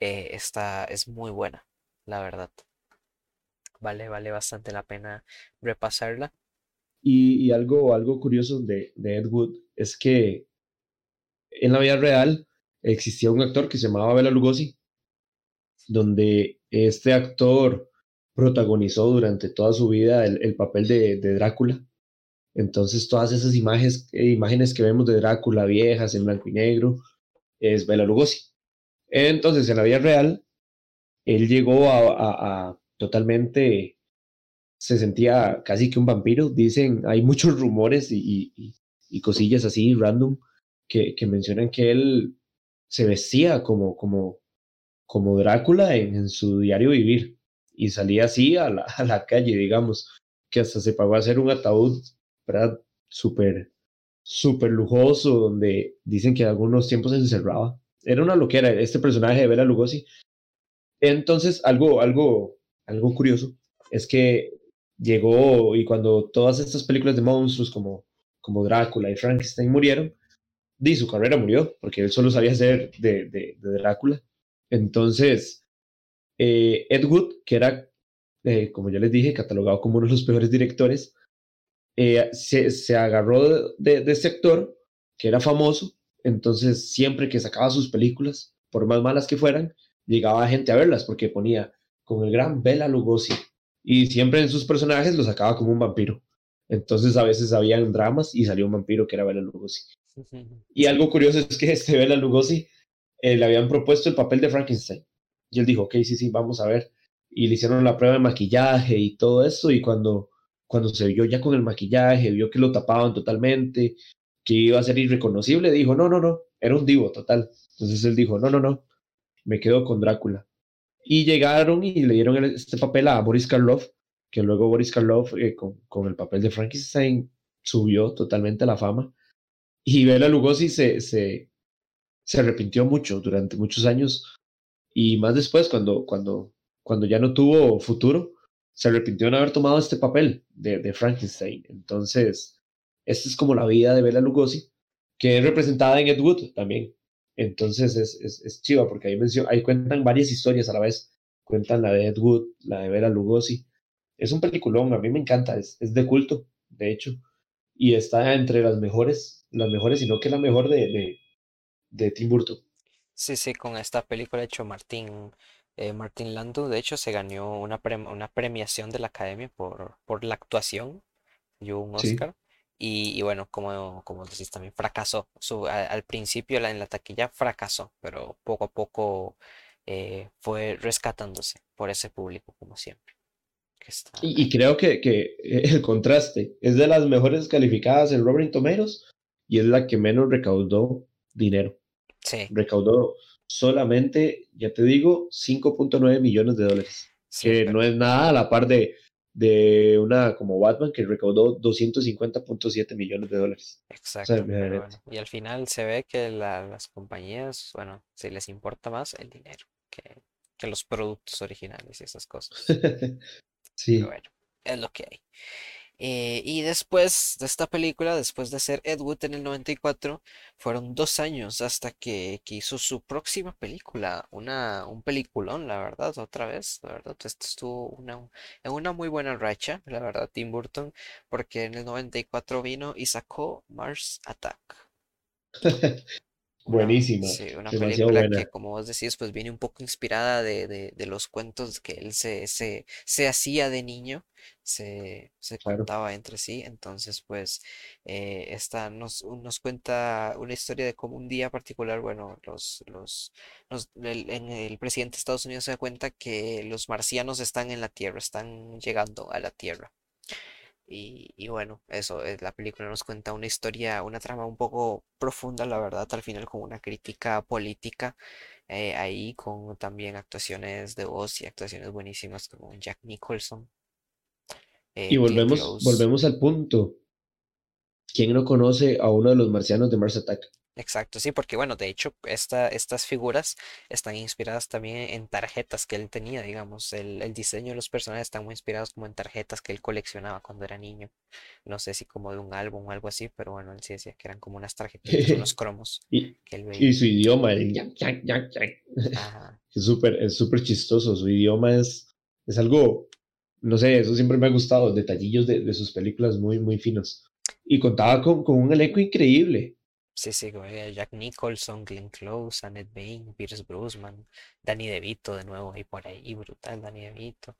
eh, está, es muy buena, la verdad. Vale, vale bastante la pena repasarla.
Y, algo, algo curioso de, de Ed Wood es que en la vida real existía un actor que se llamaba Bela Lugosi, donde este actor protagonizó durante toda su vida el, el papel de, de, Drácula. Entonces todas esas imágenes, imágenes que vemos de Drácula viejas en blanco y negro es Bela Lugosi. Entonces en la vida real, él llegó a, totalmente, se sentía casi que un vampiro. Dicen, hay muchos rumores y, y, cosillas así random que, que, mencionan que él se vestía como, como, como Drácula en, en su diario vivir y salía así a la, a la, calle, digamos, que hasta se pagó a hacer un ataúd. Súper, súper lujoso, donde dicen que algunos tiempos se encerraba. Era una loquera este personaje de Bela Lugosi. Entonces, algo, algo, algo curioso es que llegó y cuando todas estas películas de monstruos como, como Drácula y Frankenstein murieron, di su carrera murió, porque él solo sabía de, de, de Drácula. Entonces, eh, Ed Wood, que era, eh, como ya les dije, catalogado como uno de los peores directores, eh, se, se, agarró de, de, este actor, que era famoso, entonces siempre que sacaba sus películas, por más malas que fueran, llegaba gente a verlas, porque ponía con el gran Bela Lugosi, y siempre en sus personajes lo sacaba como un vampiro. Entonces a veces habían dramas y salió un vampiro que era Bela Lugosi. Y algo curioso es que este Bela Lugosi eh, le habían propuesto el papel de Frankenstein. Y él dijo, ok, sí, sí, vamos a ver. Y le hicieron la prueba de maquillaje y todo eso. Y cuando, cuando se vio ya con el maquillaje, vio que lo tapaban totalmente, que iba a ser irreconocible, dijo, no, no, no, era un divo total. Entonces él dijo, no, no, no, me quedo con Drácula. Y llegaron y le dieron este papel a Boris Karloff, que luego Boris Karloff, eh, con, con el papel de Frankenstein, subió totalmente a la fama. Y Bela Lugosi se, se, se arrepintió mucho durante muchos años y más después, cuando, cuando, cuando ya no tuvo futuro, se arrepintió de haber tomado este papel de, de Frankenstein. Entonces, esta es como la vida de Bela Lugosi, que es representada en Ed Wood también. Entonces es, es, es chiva porque ahí, ahí cuentan varias historias a la vez. Cuentan la de Ed Wood, la de Bela Lugosi. Es un peliculón, a mí me encanta, es, es de culto, de hecho. Y está entre las mejores, las mejores, sino que la mejor de, de, de Tim Burton.
Sí, sí, con esta película hecho Martín, eh, Martín Landau, de hecho se ganó una, pre una premiación de la Academia por, por la actuación, dio un Oscar. Sí. Y, y, bueno, como, como decís, también fracasó. Su, a, al principio la, en la taquilla fracasó, pero poco a poco eh, fue rescatándose por ese público, como siempre.
Está... Y, y, creo que, que, el contraste es de las mejores calificadas en Rotten Tomatoes y es la que menos recaudó dinero.
Sí.
Recaudó solamente, ya te digo, 5.9 millones de dólares. Sí, que pero... no es nada a la par de, de una como Batman que recaudó 250.7 millones de dólares.
Exacto. O sea, bueno. Y al final se ve que la, las compañías, bueno, si les importa más el dinero que, que los productos originales y esas cosas.
sí.
Pero bueno, es lo que hay. Eh, y después de esta película, después de ser Ed Wood en el 94, fueron dos años hasta que, que hizo su próxima película, una, un peliculón, la verdad, otra vez, la verdad, esto estuvo una, en una muy buena racha, la verdad, Tim Burton, porque en el 94 vino y sacó Mars Attack.
Buenísima.
Sí, una película buena. que, como vos decís, pues viene un poco inspirada de, de, de los cuentos que él se, se, se hacía de niño, se, se claro. contaba entre sí. Entonces, pues, eh, esta nos, nos cuenta una historia de cómo un día particular, bueno, los, los, los el, en el presidente de Estados Unidos se da cuenta que los marcianos están en la Tierra, están llegando a la Tierra. Y, y, bueno, eso, eh, la película nos cuenta una historia, una trama un poco profunda, la verdad, al final con una crítica política, eh, ahí con también actuaciones de voz y actuaciones buenísimas como Jack Nicholson.
Eh, y volvemos, volvemos al punto. ¿Quién no conoce a uno de los marcianos de Mars Attack?
Exacto, sí, porque bueno, de hecho, esta, estas figuras están inspiradas también en tarjetas que él tenía, digamos, el, el, diseño de los personajes están muy inspirados como en tarjetas que él coleccionaba cuando era niño, no sé si como de un álbum o algo así, pero bueno, él sí decía que eran como unas tarjetitas, unos cromos
y, que él veía. Y su idioma, el yac, yac, yac, yac. Es súper es súper chistoso, su idioma es, es algo no sé, eso siempre me ha gustado, detallillos de, de sus películas muy, muy finos. Y contaba con, con un elenco increíble.
Sí, sí, Jack Nicholson, Glenn Close, Annette Bening, Pierce Brosnan, Danny DeVito de nuevo y por ahí, brutal, Danny DeVito.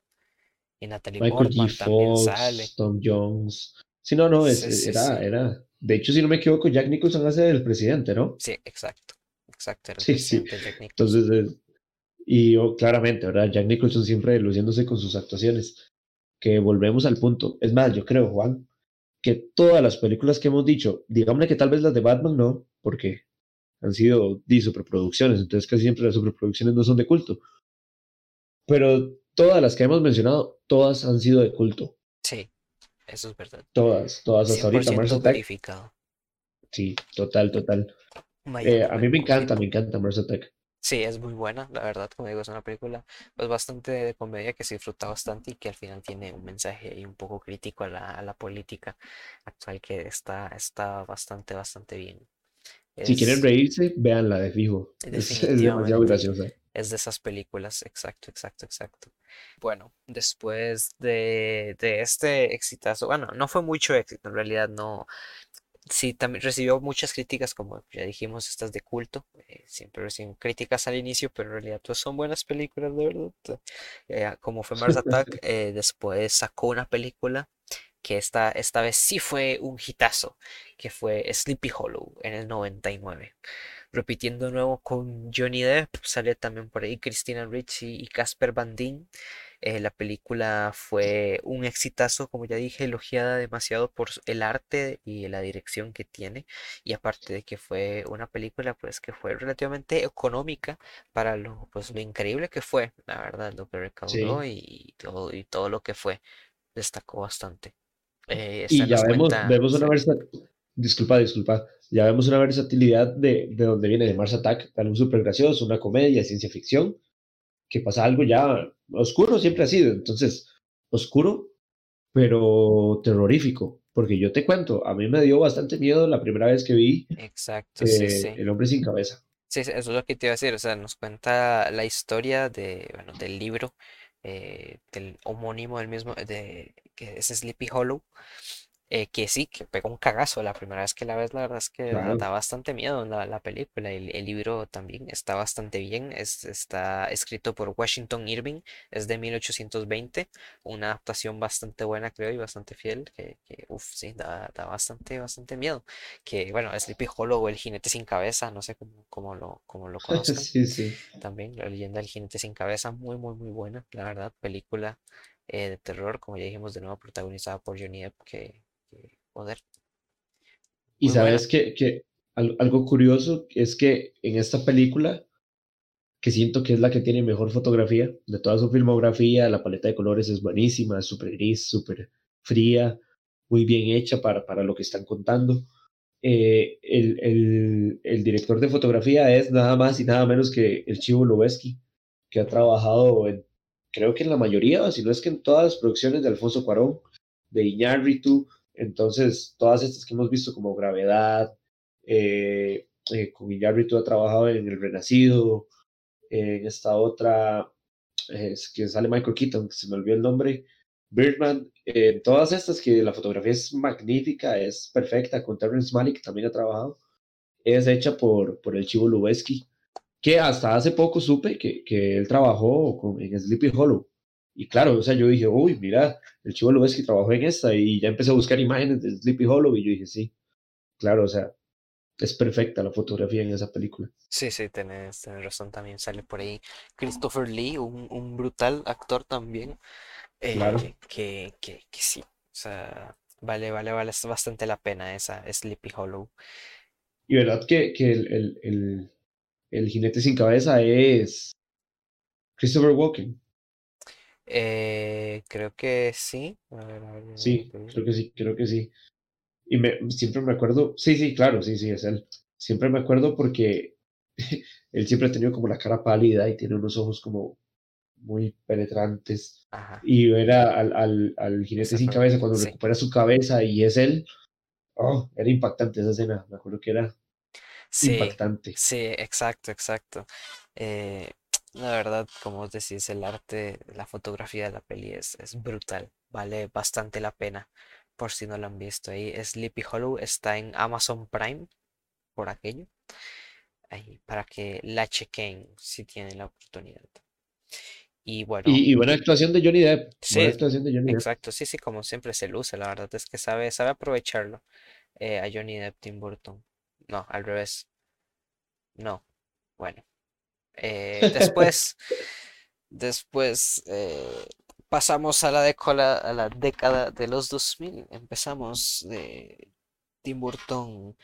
Y Natalie
Michael G.
Portman también sale.
Tom Jones. Sí, no, no, es,
Sí, sí,
era,
sí.
era. De hecho, si no me equivoco, Jack Nicholson hace el presidente, ¿no?
Sí, exacto. Exacto, era el
Sí, sí.
presidente Jack Nicholson.
Entonces, es- y oh, claramente, ¿verdad? Jack Nicholson siempre luciéndose con sus actuaciones. Que volvemos al punto. Es más, yo creo, Juan, que todas las películas que hemos dicho, digámosle que tal vez las de Batman no, porque han sido di, superproducciones, entonces casi siempre las superproducciones no son de culto. Pero todas las que hemos mencionado, todas han sido de culto.
Sí, eso es verdad.
Todas, todas hasta ahorita.
100%
Mars Attack, sí, total, total. Eh, a mí me encanta, me encanta Mars Attack.
Sí, es muy buena, la verdad, como digo, es una película pues bastante de comedia que se disfruta bastante y que al final tiene un mensaje ahí un poco crítico a la, a la política actual que está, está bastante, bastante bien.
Si quieren
Es,
reírse, véanla de fijo. Es, es demasiado graciosa.
es de esas películas, exacto, exacto, exacto. Bueno, después de, de este exitazo, bueno, no fue mucho éxito, en realidad no, sí, también recibió muchas críticas, como ya dijimos, estas de culto. eh, siempre reciben críticas al inicio, pero en realidad pues, son buenas películas, de verdad. Eh, como fue Mars Attack, eh, después sacó una película que esta, esta vez sí fue un hitazo, que fue Sleepy Hollow en el 99. Repitiendo de nuevo con Johnny Depp, sale también por ahí Christina Ricci y Casper Van Dien. Eh, la película fue un exitazo, como ya dije, elogiada demasiado por el arte y la dirección que tiene. Y aparte de que fue una película, pues que fue relativamente económica para lo, pues, lo increíble que fue, la verdad, lo que recaudó
Sí.
y todo, y todo lo que fue, destacó bastante. Eh,
Y ya vemos,
cuenta,
vemos una versatilidad, disculpa, disculpa, ya vemos una versatilidad de, de donde viene de Mars Attack, algo súper gracioso, una comedia, ciencia ficción, que pasa algo ya oscuro siempre ha sido, entonces, oscuro, pero terrorífico, porque yo te cuento, a mí me dio bastante miedo la primera vez que vi
exacto,
eh,
sí.
El hombre sin cabeza.
Sí, sí, eso es lo que te iba a decir, o sea, nos cuenta la historia de, bueno, del libro, eh, del homónimo del mismo, de, que es Sleepy Hollow, eh, que sí, que pega un cagazo. La primera vez que la ves, la verdad es que da,
Claro.
da bastante miedo la, la película, el, el libro también está bastante bien, es, está escrito por Washington Irving, es de 1820, una adaptación bastante buena creo y bastante fiel, que, que uff, sí, da, da bastante, bastante miedo, que bueno, Sleepy Hollow o el jinete sin cabeza, no sé cómo, cómo lo, cómo lo
Sí, sí.
también la leyenda del jinete sin cabeza, muy, muy, muy buena, la verdad, película eh, de terror, como ya dijimos, de nuevo protagonizada por Johnny Depp, que joder,
Y
muy
sabes que, que al- algo curioso es que en esta película, que siento que es la que tiene mejor fotografía de toda su filmografía, la paleta de colores es buenísima, es súper gris, súper fría, muy bien hecha para, para lo que están contando. Eh, el, el, el director de fotografía es nada más y nada menos que el Chivo Lubeski, que ha trabajado en, creo que en la mayoría, si no es que en todas las producciones de Alfonso Cuarón, de Iñárritu, entonces todas estas que hemos visto como Gravedad, eh, eh, con Iñárritu ha trabajado en El Renacido, en esta otra, eh, es que sale Michael Keaton, que se me olvidó el nombre, Birdman, eh, todas estas que la fotografía es magnífica, es perfecta, con Terrence Malick también ha trabajado, es hecha por, por el Chivo Lubeski, que hasta hace poco supe que, que él trabajó con, en Sleepy Hollow. Y claro, o sea, yo dije, uy, mira, el Chivo Lubeski trabajó en esta y ya empecé a buscar imágenes de Sleepy Hollow y yo dije, sí, claro, o sea, es perfecta la fotografía en esa película.
Sí, sí, tenés, tenés razón, también sale por ahí Christopher Lee, un, un brutal actor también,
Claro.
eh, que, que, que sí, o sea, vale, vale, vale es bastante la pena esa Sleepy Hollow.
Y verdad que, que el, el, el, el jinete sin cabeza es Christopher Walken.
Eh, creo que sí, a ver, a ver, ya
Sí, creo que sí, creo que sí. Y me, siempre me acuerdo, sí, sí, claro, sí, sí, es él. Siempre me acuerdo porque él siempre ha tenido como la cara pálida y tiene unos ojos como muy penetrantes.
Ajá,
Y ver a- al, al, al jinete sin cabeza cuando
sí.
recupera su cabeza y es él, oh, era impactante esa escena. Me acuerdo que era
Sí,
impactante.
sí, exacto, exacto. Eh, La verdad, como vos decís, el arte, la fotografía de la peli es, es brutal. Vale bastante la pena. Por si no lo han visto ahí. Sleepy Hollow está en Amazon Prime, por aquello. Ahí, para que la chequen si tienen la oportunidad. Y bueno,
Y, y buena actuación de Johnny Depp. Buena
sí,
actuación de Johnny Depp.
exacto, sí, sí, como siempre se luce, la verdad es que sabe, sabe aprovecharlo eh, a Johnny Depp Tim Burton. No, al revés. No. Bueno. Eh, después, después eh, pasamos a la década, a la década de los 2000. Empezamos de Tim Burton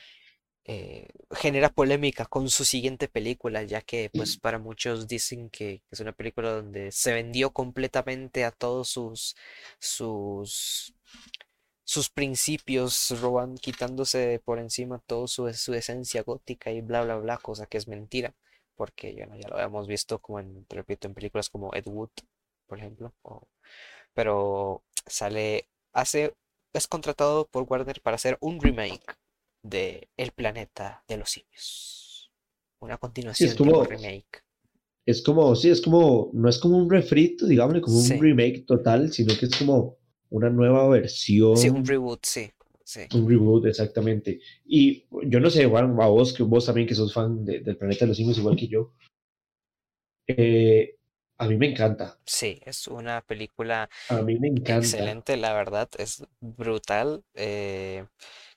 eh, genera polémica con su siguiente película, ya que pues para muchos dicen que es una película donde se vendió completamente a todos sus sus sus principios, robando, quitándose por encima todo su, su esencia gótica y bla bla bla, cosa que es mentira, porque bueno, ya lo habíamos visto como en, repito, en películas como Ed Wood, por ejemplo, o- pero sale, hace, es contratado por Warner para hacer un remake de El planeta de los simios, una
Sí, es
continuación tipo
como,
remake.
es como, sí, es como, no es como un refrito, digámosle, como un remake total, sino que es como una nueva
sí, un
versión,
reboot, sí, sí.
un reboot exactamente. Y yo no sé, Juan, a vos, que vos también que sos fan de- del Planeta de los Simios, igual que yo, eh, a mí me encanta,
Sí, es una película
a mí me encanta.
Excelente, la verdad, es brutal. eh,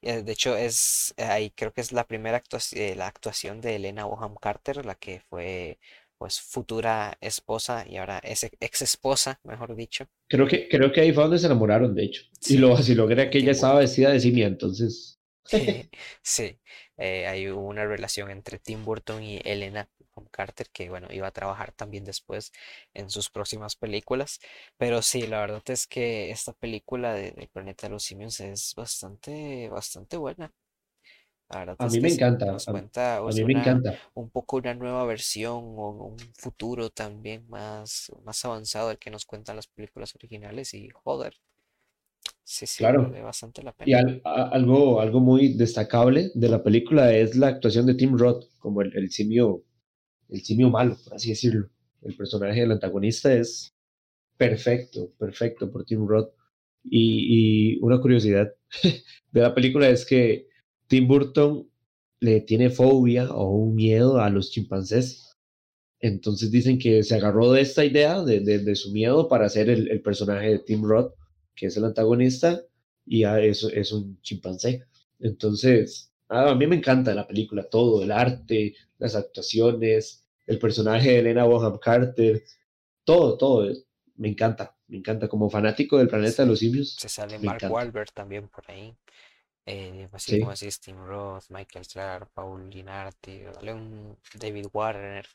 eh, de hecho, es ahí creo que es la primera actuación, la actuación de Elena Bonham Carter, la que fue pues futura esposa y ahora es ex esposa, mejor dicho.
Creo que, creo que ahí fue donde se enamoraron, de hecho. Y
Sí,
lo vaciló que era que ella estaba vestida de simia, entonces,
Sí, eh, hay una relación entre Tim Burton y Elena Carter que bueno, iba a trabajar también después en sus próximas películas. Pero sí, la verdad es que esta película de, del Planeta de los Simios es bastante, bastante buena.
A mí me encanta,
nos
a,
cuenta
a
pues,
mí me
una,
encanta.
un poco una nueva versión o un futuro también más, más avanzado del que nos cuentan las películas originales y joder, sí, sí,
Claro.
vale bastante la
Y
pena.
al- a- algo, algo muy destacable de la película es la actuación de Tim Roth como el, el simio, el simio malo, por así decirlo. El personaje del antagonista es perfecto, perfecto por Tim Roth. Y, y una curiosidad de la película es que Tim Burton le tiene fobia o un miedo a los chimpancés. Entonces dicen que se agarró de esta idea, de, de, de su miedo, para hacer el, el, personaje de Tim Roth, que es el antagonista, y es, es un chimpancé. Entonces, a mí me encanta la película, todo, el arte, las actuaciones, el personaje de Elena Bonham Carter, todo, todo, me encanta, me encanta. Como fanático del planeta de los simios,
se sale Mark
encanta.
Wahlberg también por ahí. Eh, así como
Sí,
así Tim Roth, Michael Clark, Paul Linarti, dale un David Warner,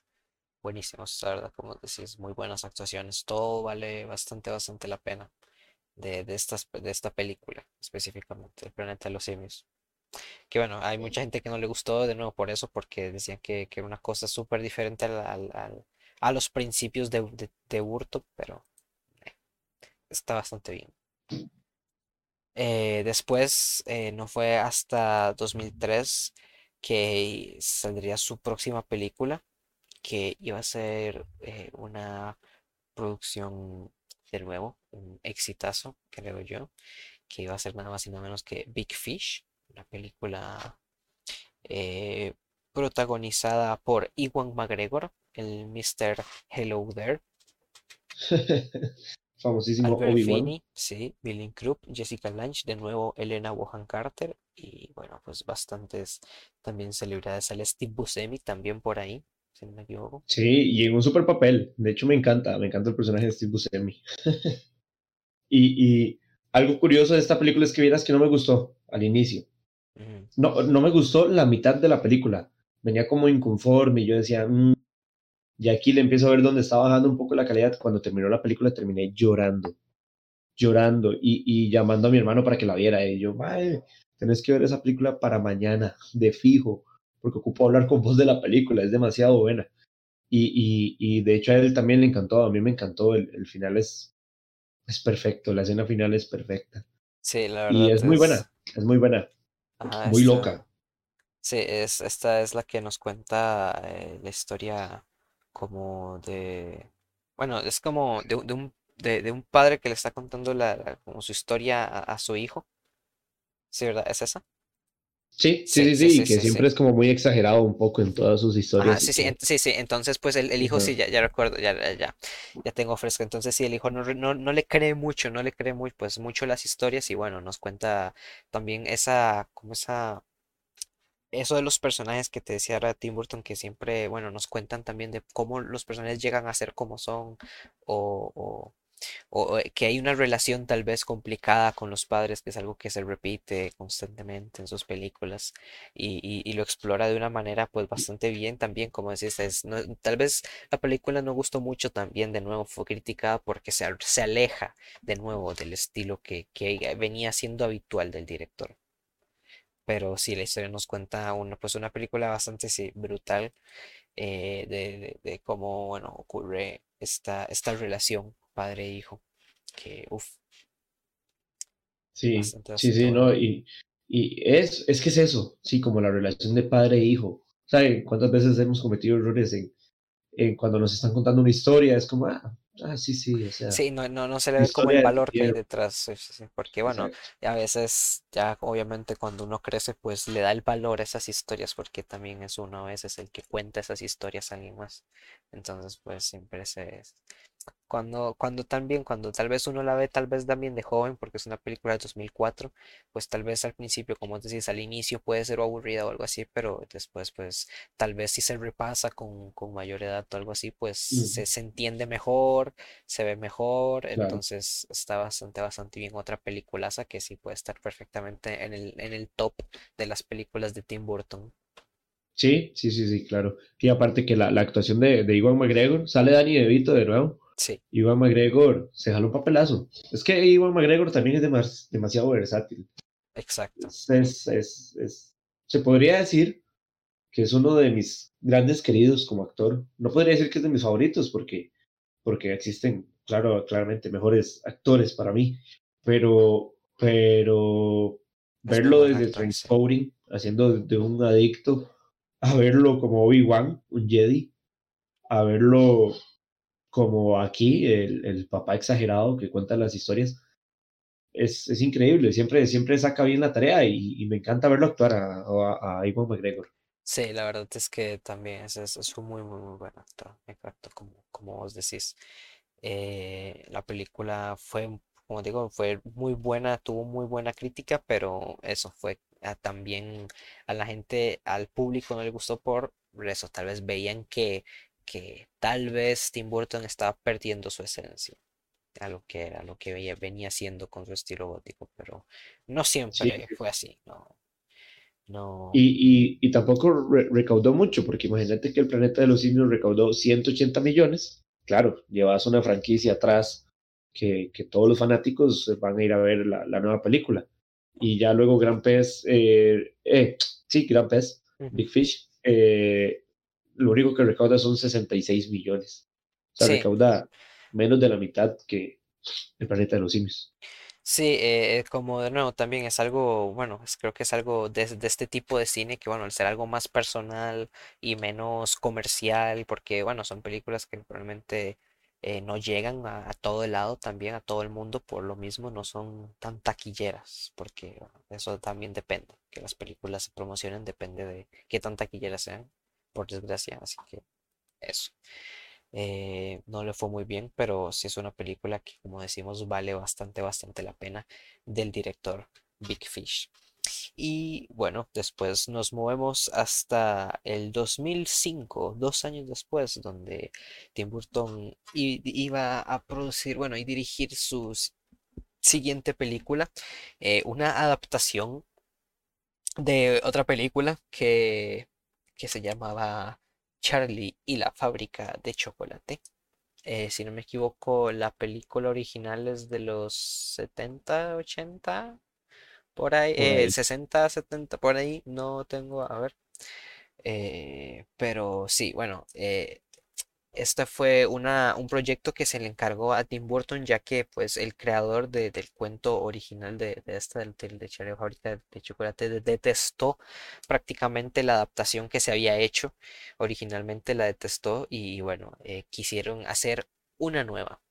buenísimos, la verdad, como decís, muy buenas actuaciones, todo vale bastante, bastante la pena de, de estas, de esta película, específicamente, El Planeta de los Simios. Que bueno, hay mucha gente que no le gustó de nuevo por eso, porque decían que, que era una cosa súper diferente al, al- al- a los principios de, de, de Burton, pero eh, está bastante bien. Eh, después, eh, no fue hasta 2003 que saldría su próxima película, que iba a ser eh, una producción de nuevo, un exitazo, creo yo, que iba a ser nada más y nada menos que Big Fish, una película protagonizada por Ewan McGregor, el Mr. Hello There,
famosísimo Obi-Wan.
Sí, Billy Crudup, Jessica Lange, de nuevo Elena Bonham Carter y bueno, pues bastantes también celebridades. Sale Steve Buscemi también por ahí, si no me equivoco.
Sí, y en un super papel. De hecho, me encanta, me encanta el personaje de Steve Buscemi. Y, y algo curioso de esta película es que vieras que no me gustó al inicio. No, no me gustó la mitad de la película. Venía como inconforme y yo decía, "Mm", y aquí le empiezo a ver dónde está bajando un poco la calidad. Cuando terminó la película terminé llorando, llorando y, y llamando a mi hermano para que la viera. Y yo, "Mae, tenés que ver esa película para mañana, de fijo, porque ocupo hablar con vos de la película, es demasiado buena. Y, y, y de hecho a él también le encantó, a mí me encantó, el, el final es, es perfecto, la escena final es perfecta.
Sí, la
Y
verdad
es muy buena, es muy buena,
ajá,
muy
esta,
loca.
sí, es, esta es la que nos cuenta eh, la historia como de, bueno, es como de, un, de un de, de un padre que le está contando la, la- como su historia a, a su hijo. Sí, ¿verdad? ¿Es esa?
Sí, sí,
Sí,
sí,
sí,
sí,
sí,
que
sí,
siempre es como muy exagerado un poco en todas sus historias y
sí, sí, sí, sí. Entonces, pues el, el hijo sí, ya, ya recuerdo, ya, ya, ya, ya tengo fresco. Entonces, sí, el hijo no, no, no le cree mucho, no le cree muy, pues mucho las historias y bueno, nos cuenta también esa, como esa, eso de los personajes que te decía ahora Tim Burton, que siempre, bueno, nos cuentan también de cómo los personajes llegan a ser como son o, o, o, eh, que hay una relación tal vez complicada con los padres, que es algo que se repite constantemente en sus películas y, lo explora de una manera pues bastante bien también, como decís, es, no- tal vez la película no gustó mucho también, de nuevo fue criticada porque se, se aleja de nuevo del estilo que venía siendo habitual del director. Pero sí, la historia nos cuenta una, pues una película bastante sí, brutal eh, de, de- de cómo, bueno, ocurre esta, esta relación padre-hijo, que, uff,
Sí, sí, sí, no, y, y es, es que es eso, sí, como la relación de padre e hijo. ¿Saben cuántas veces hemos cometido errores en, en cuando nos están contando una historia? Es como, ah, ah, sí, sí, o sea,
Sí, no, no, no se le ve como el valor que hay detrás, sí, sí, sí, porque bueno, a veces ya obviamente cuando uno crece pues le da el valor a esas historias porque también es uno a veces el que cuenta esas historias a alguien más. Entonces pues siempre se, Cuando, cuando también, cuando tal vez uno la ve tal vez también de joven, porque es una película de 2004, pues tal vez al principio, como decís, al inicio puede ser aburrida o algo así, pero después pues tal vez si se repasa con, con mayor edad o algo así, pues se, se entiende mejor, se ve mejor,
claro.
entonces está bastante, bastante bien. Otra peliculaza que sí puede estar perfectamente en el, en el top de las películas de Tim Burton.
Sí, sí, sí, sí, claro. Y aparte que la, la actuación de, de Iwan McGregor, sale Danny DeVito de nuevo.
Sí,
Iwan McGregor se jaló un papelazo. Es que Iwan McGregor también es demas- demasiado versátil.
exacto.
Es, es, es, es- se podría decir que es uno de mis grandes queridos como actor. No podría decir que es de mis favoritos porque, porque existen, claro, claramente mejores actores para mí, pero, pero verlo desde. Trainspotting, haciendo de de un adicto, a verlo como Obi-Wan, un Jedi, a verlo como aquí, el, el papá exagerado que cuenta las historias, es, es increíble, siempre, siempre saca bien la tarea y, y me encanta verlo actuar a, a, a McGregor.
Sí, la verdad es que también es, es, un muy, muy, muy buen actor, exacto, como, como vos decís. Eh, la película fue, como digo, fue muy buena, tuvo muy buena crítica, pero eso fue ah, también a la gente, al público no le gustó por eso, tal vez veían que, que tal vez Tim Burton estaba perdiendo su esencia, a lo que era, lo que venía haciendo con su estilo gótico, pero no
Sí,
siempre fue así, no, no,
y, y, y tampoco re- recaudó mucho, porque imagínate que el planeta de los simios recaudó 180 millones. Claro, llevas una franquicia atrás que, que todos los fanáticos van a ir a ver la, la nueva película. Y ya luego Gran Pez, eh, eh, sí, Gran Pez. Big Fish, eh, lo único que recauda son 66 millones. O sea,
Sí.
recauda menos de la mitad que el planeta de los simios.
Sí, eh, como de nuevo también es algo, bueno, es- creo que es algo de, de este tipo de cine que, bueno, al ser algo más personal y menos comercial, porque, bueno, son películas que probablemente eh, no llegan a, a todo el lado también, a todo el mundo, por lo mismo no son tan taquilleras, porque bueno, eso también depende, que las películas se promocionen depende de qué tan taquilleras sean, por desgracia, así que eso. Eh, no le fue muy bien, pero sí es una película que, como decimos, vale bastante, bastante la pena del director Big Fish. Y bueno, después nos movemos hasta el 2005, dos años después, donde Tim Burton iba a producir, bueno, y dirigir su siguiente película, eh, una adaptación de otra película que, que se llamaba Charlie y la fábrica de chocolate. Eh, si no me equivoco, la película original es de los 70 80 por ahí, eh,
ahí.
60, 70, por ahí, no tengo, a ver. Eh, pero sí, bueno, eh, este fue una, un proyecto que se le encargó a Tim Burton, ya que pues el creador de- del cuento original de, esta del, de Charlie Fábrica de Chocolate de- detestó prácticamente la adaptación que se había hecho. Originalmente la detestó y bueno, eh, quisieron hacer una nueva.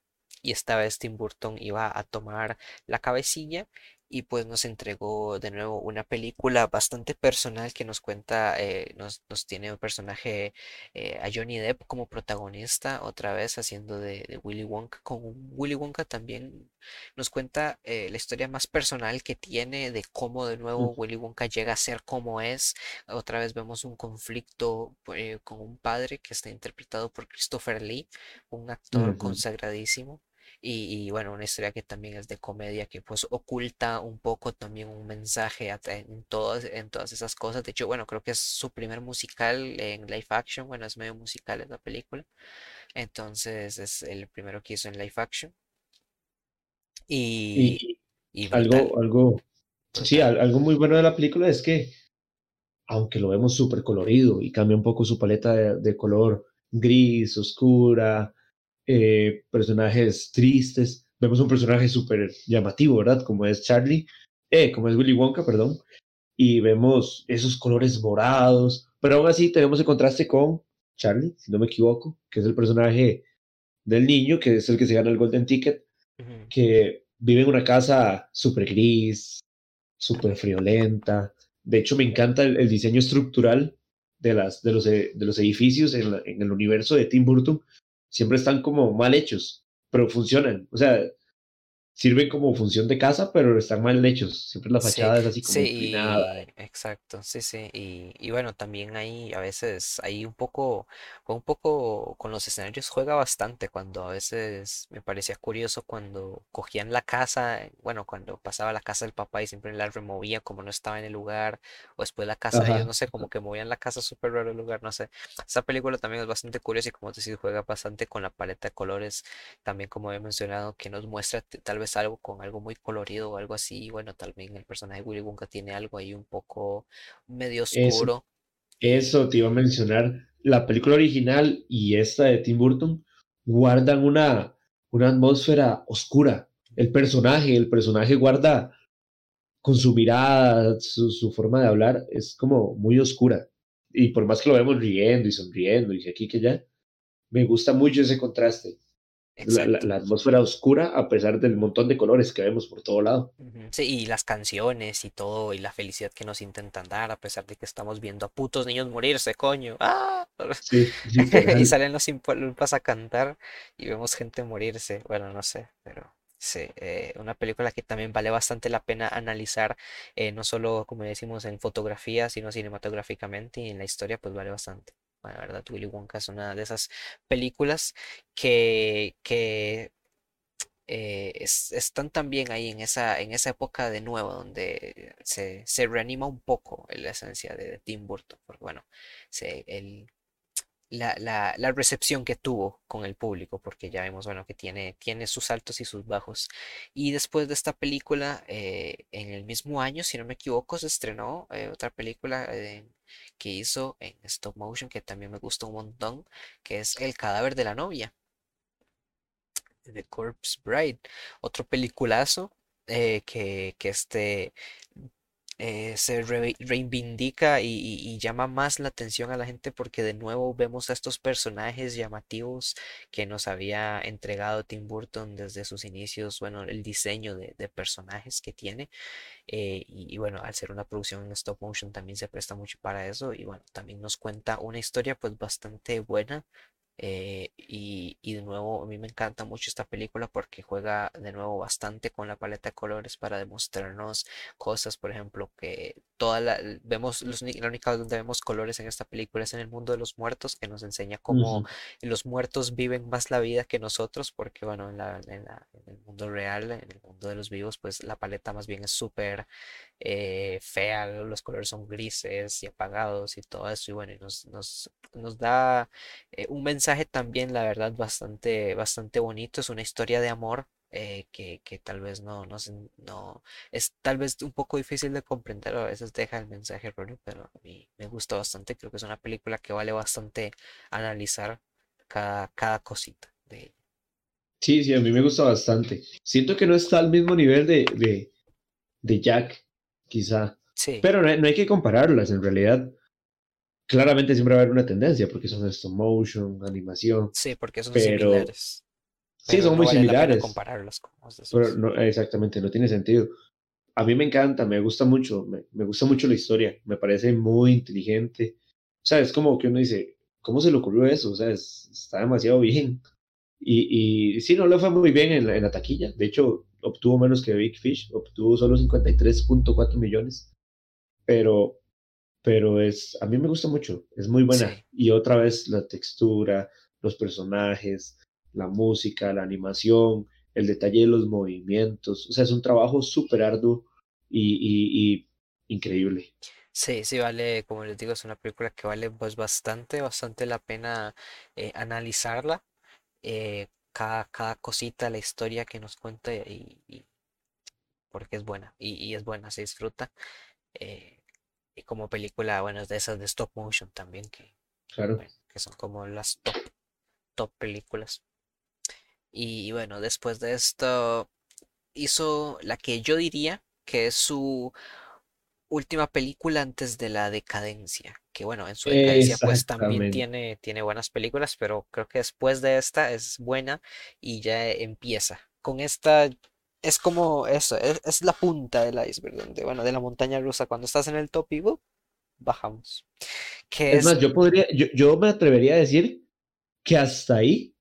Y esta vez Tim Burton iba a tomar la cabecilla y pues nos entregó de nuevo una película bastante personal que nos cuenta, eh, nos, nos tiene un personaje eh, a Johnny Depp como protagonista, otra vez haciendo de, de Willy Wonka. Con Willy Wonka también nos cuenta eh, la historia más personal que tiene de cómo de nuevo
Mm,
Willy Wonka llega a ser como es. Otra vez vemos un conflicto eh, con un padre que está interpretado por Christopher Lee, un actor consagradísimo. Y, y, bueno, una historia que también es de comedia, que pues oculta un poco también un mensaje en todas, en todas esas cosas. De hecho, bueno, creo que es su primer musical en live action. Bueno, es medio musical esa película. Entonces es el primero que hizo en live action. Y,
Y
y brutal,
algo, algo, sí, algo muy bueno de la película es que, aunque lo vemos súper colorido y cambia un poco su paleta de, de color gris, oscura, eh, personajes tristes, vemos un personaje súper llamativo, ¿verdad? Como es Charlie, eh, como es Willy Wonka, perdón, y vemos esos colores morados, pero aún así tenemos el contraste con Charlie, si no me equivoco, que es el personaje del niño, que es el que se gana el Golden Ticket, que vive en una casa súper gris, súper friolenta. De hecho, me encanta el, el diseño estructural de, las, de, los, de los edificios en, la- en el universo de Tim Burton. Siempre están como mal hechos, pero funcionan. O sea, sirven como función de casa, pero están mal hechos. Siempre la
Sí,
fachada es así como
sí, y exacto, sí, sí, y, y bueno, también ahí a veces, ahí un poco, un poco con los escenarios juega bastante, cuando a veces me parecía curioso cuando cogían la casa, bueno, cuando pasaba la casa del papá y siempre la removía como no estaba en el lugar, o después la casa de ellos,
Ajá.
no sé, como que movían la casa súper raro el lugar, no sé, esa película también es bastante curiosa y como te decía, juega bastante con la paleta de colores también como he mencionado, que nos muestra tal vez algo con algo muy colorido o algo así. y Bueno, también el personaje de Willy Wonka tiene algo ahí un poco medio
Eso,
oscuro. Y
eso te iba a mencionar. La película original y esta de Tim Burton guardan una, una atmósfera oscura. El personaje, el personaje guarda con su mirada, su, su forma de hablar, es como muy oscura. Y por más que lo vemos riendo y sonriendo y aquí que allá, me gusta mucho ese contraste. La, la,
exacto.
la atmósfera oscura a pesar del montón de colores que vemos por todo lado.
Sí, y las canciones y todo, y la felicidad que nos intentan dar, a pesar de que estamos viendo a putos niños morirse, coño. ¡Ah!
Sí,
Y salen los Impalumpas a cantar y vemos gente morirse. Bueno, no sé, pero sí, eh, una película que también vale bastante la pena analizar, eh, no solo como decimos en fotografía, sino cinematográficamente y en la historia, pues vale bastante. La verdad, Willy Wonka es una de esas películas que, que eh, es- están también ahí en esa, en esa época de nuevo donde se, se reanima un poco la esencia de, Tim Burton, porque bueno, la, la recepción que tuvo con el público, porque ya vemos, bueno, que tiene, tiene sus altos y sus bajos. Y después de esta película, eh, en el mismo año, si no me equivoco, se estrenó eh, otra película eh, que hizo en stop motion, que también me gustó un montón, que es El cadáver de la novia, The Corpse Bride. Otro peliculazo eh, que, que este eh, se re- reivindica y, llama más la atención a la gente porque de nuevo vemos a estos personajes llamativos que nos había entregado Tim Burton desde sus inicios, bueno, el diseño de, de personajes que tiene eh, y, y bueno, al ser una producción en stop motion también se presta mucho para eso y bueno, también nos cuenta una historia pues bastante buena eh, y, y de nuevo, a mí me encanta mucho esta película porque juega de nuevo bastante con la paleta de colores para demostrarnos cosas, por ejemplo, que toda la, vemos los, la única donde vemos colores en esta película es en el mundo de los muertos, que nos enseña cómo
Ujú,
los muertos viven más la vida que nosotros, porque bueno, en la, en la- en el mundo real, en el mundo de los vivos, pues la paleta más bien es súper eh, fea, los colores son grises y apagados y todo eso, y bueno, y nos, nos, nos da eh, un mensaje también, la verdad, bastante, bastante bonito. Es una historia de amor eh, que, que tal vez no, no, se- no es tal vez un poco difícil de comprender. A veces deja el mensaje erróneo, pero a mí me gusta bastante. Creo que es una película que vale bastante analizar. cada, cada cosita de ella.
Sí, sí, a mí me gusta bastante. Siento que no está al mismo nivel de, de, de Jack, quizá.
Sí,
Pero no no hay que compararlas, en realidad. Claramente siempre va a haber una tendencia, porque son stop motion, animación.
sí, porque son
pero-
similares.
Sí,
pero
son
no
muy
vale
similares.
compararlas con
Pero no, exactamente, no tiene sentido. A mí me encanta, me gusta mucho, me, me gusta mucho la historia, me parece muy inteligente. O sea, es como que uno dice, ¿cómo se le ocurrió eso? O sea, es- está demasiado bien. Y, y sí, no le fue muy bien en la, en la taquilla. De hecho, obtuvo menos que Big Fish, obtuvo solo 53.4 millones. Pero, pero es, a mí me gusta mucho, es muy buena.
Sí.
Y otra vez la textura, los personajes, la música, la animación, el detalle de los movimientos. O sea, es un trabajo súper arduo y, y- y increíble.
Sí, sí vale, como les digo, es una película que vale pues bastante, bastante la pena eh, analizarla. eh, cada, cada cosita, la historia que nos cuenta y, y- porque es buena y, y es buena, se disfruta. eh, y como película, bueno, de esas de stop motion también, que,
Claro.
bueno, que son como las top, top películas. Y, bueno, después de esto hizo la que yo diría que es su última película antes de la decadencia. Que bueno, en su decadencia pues también tiene, tiene buenas películas, pero creo que después de esta es buena y ya empieza. Con esta es como eso, es, es la punta del iceberg, donde, bueno, de la montaña rusa, cuando estás en el top y bajamos. Que
Es
es,
más, yo podría, yo, yo me atrevería a decir que hasta ahí,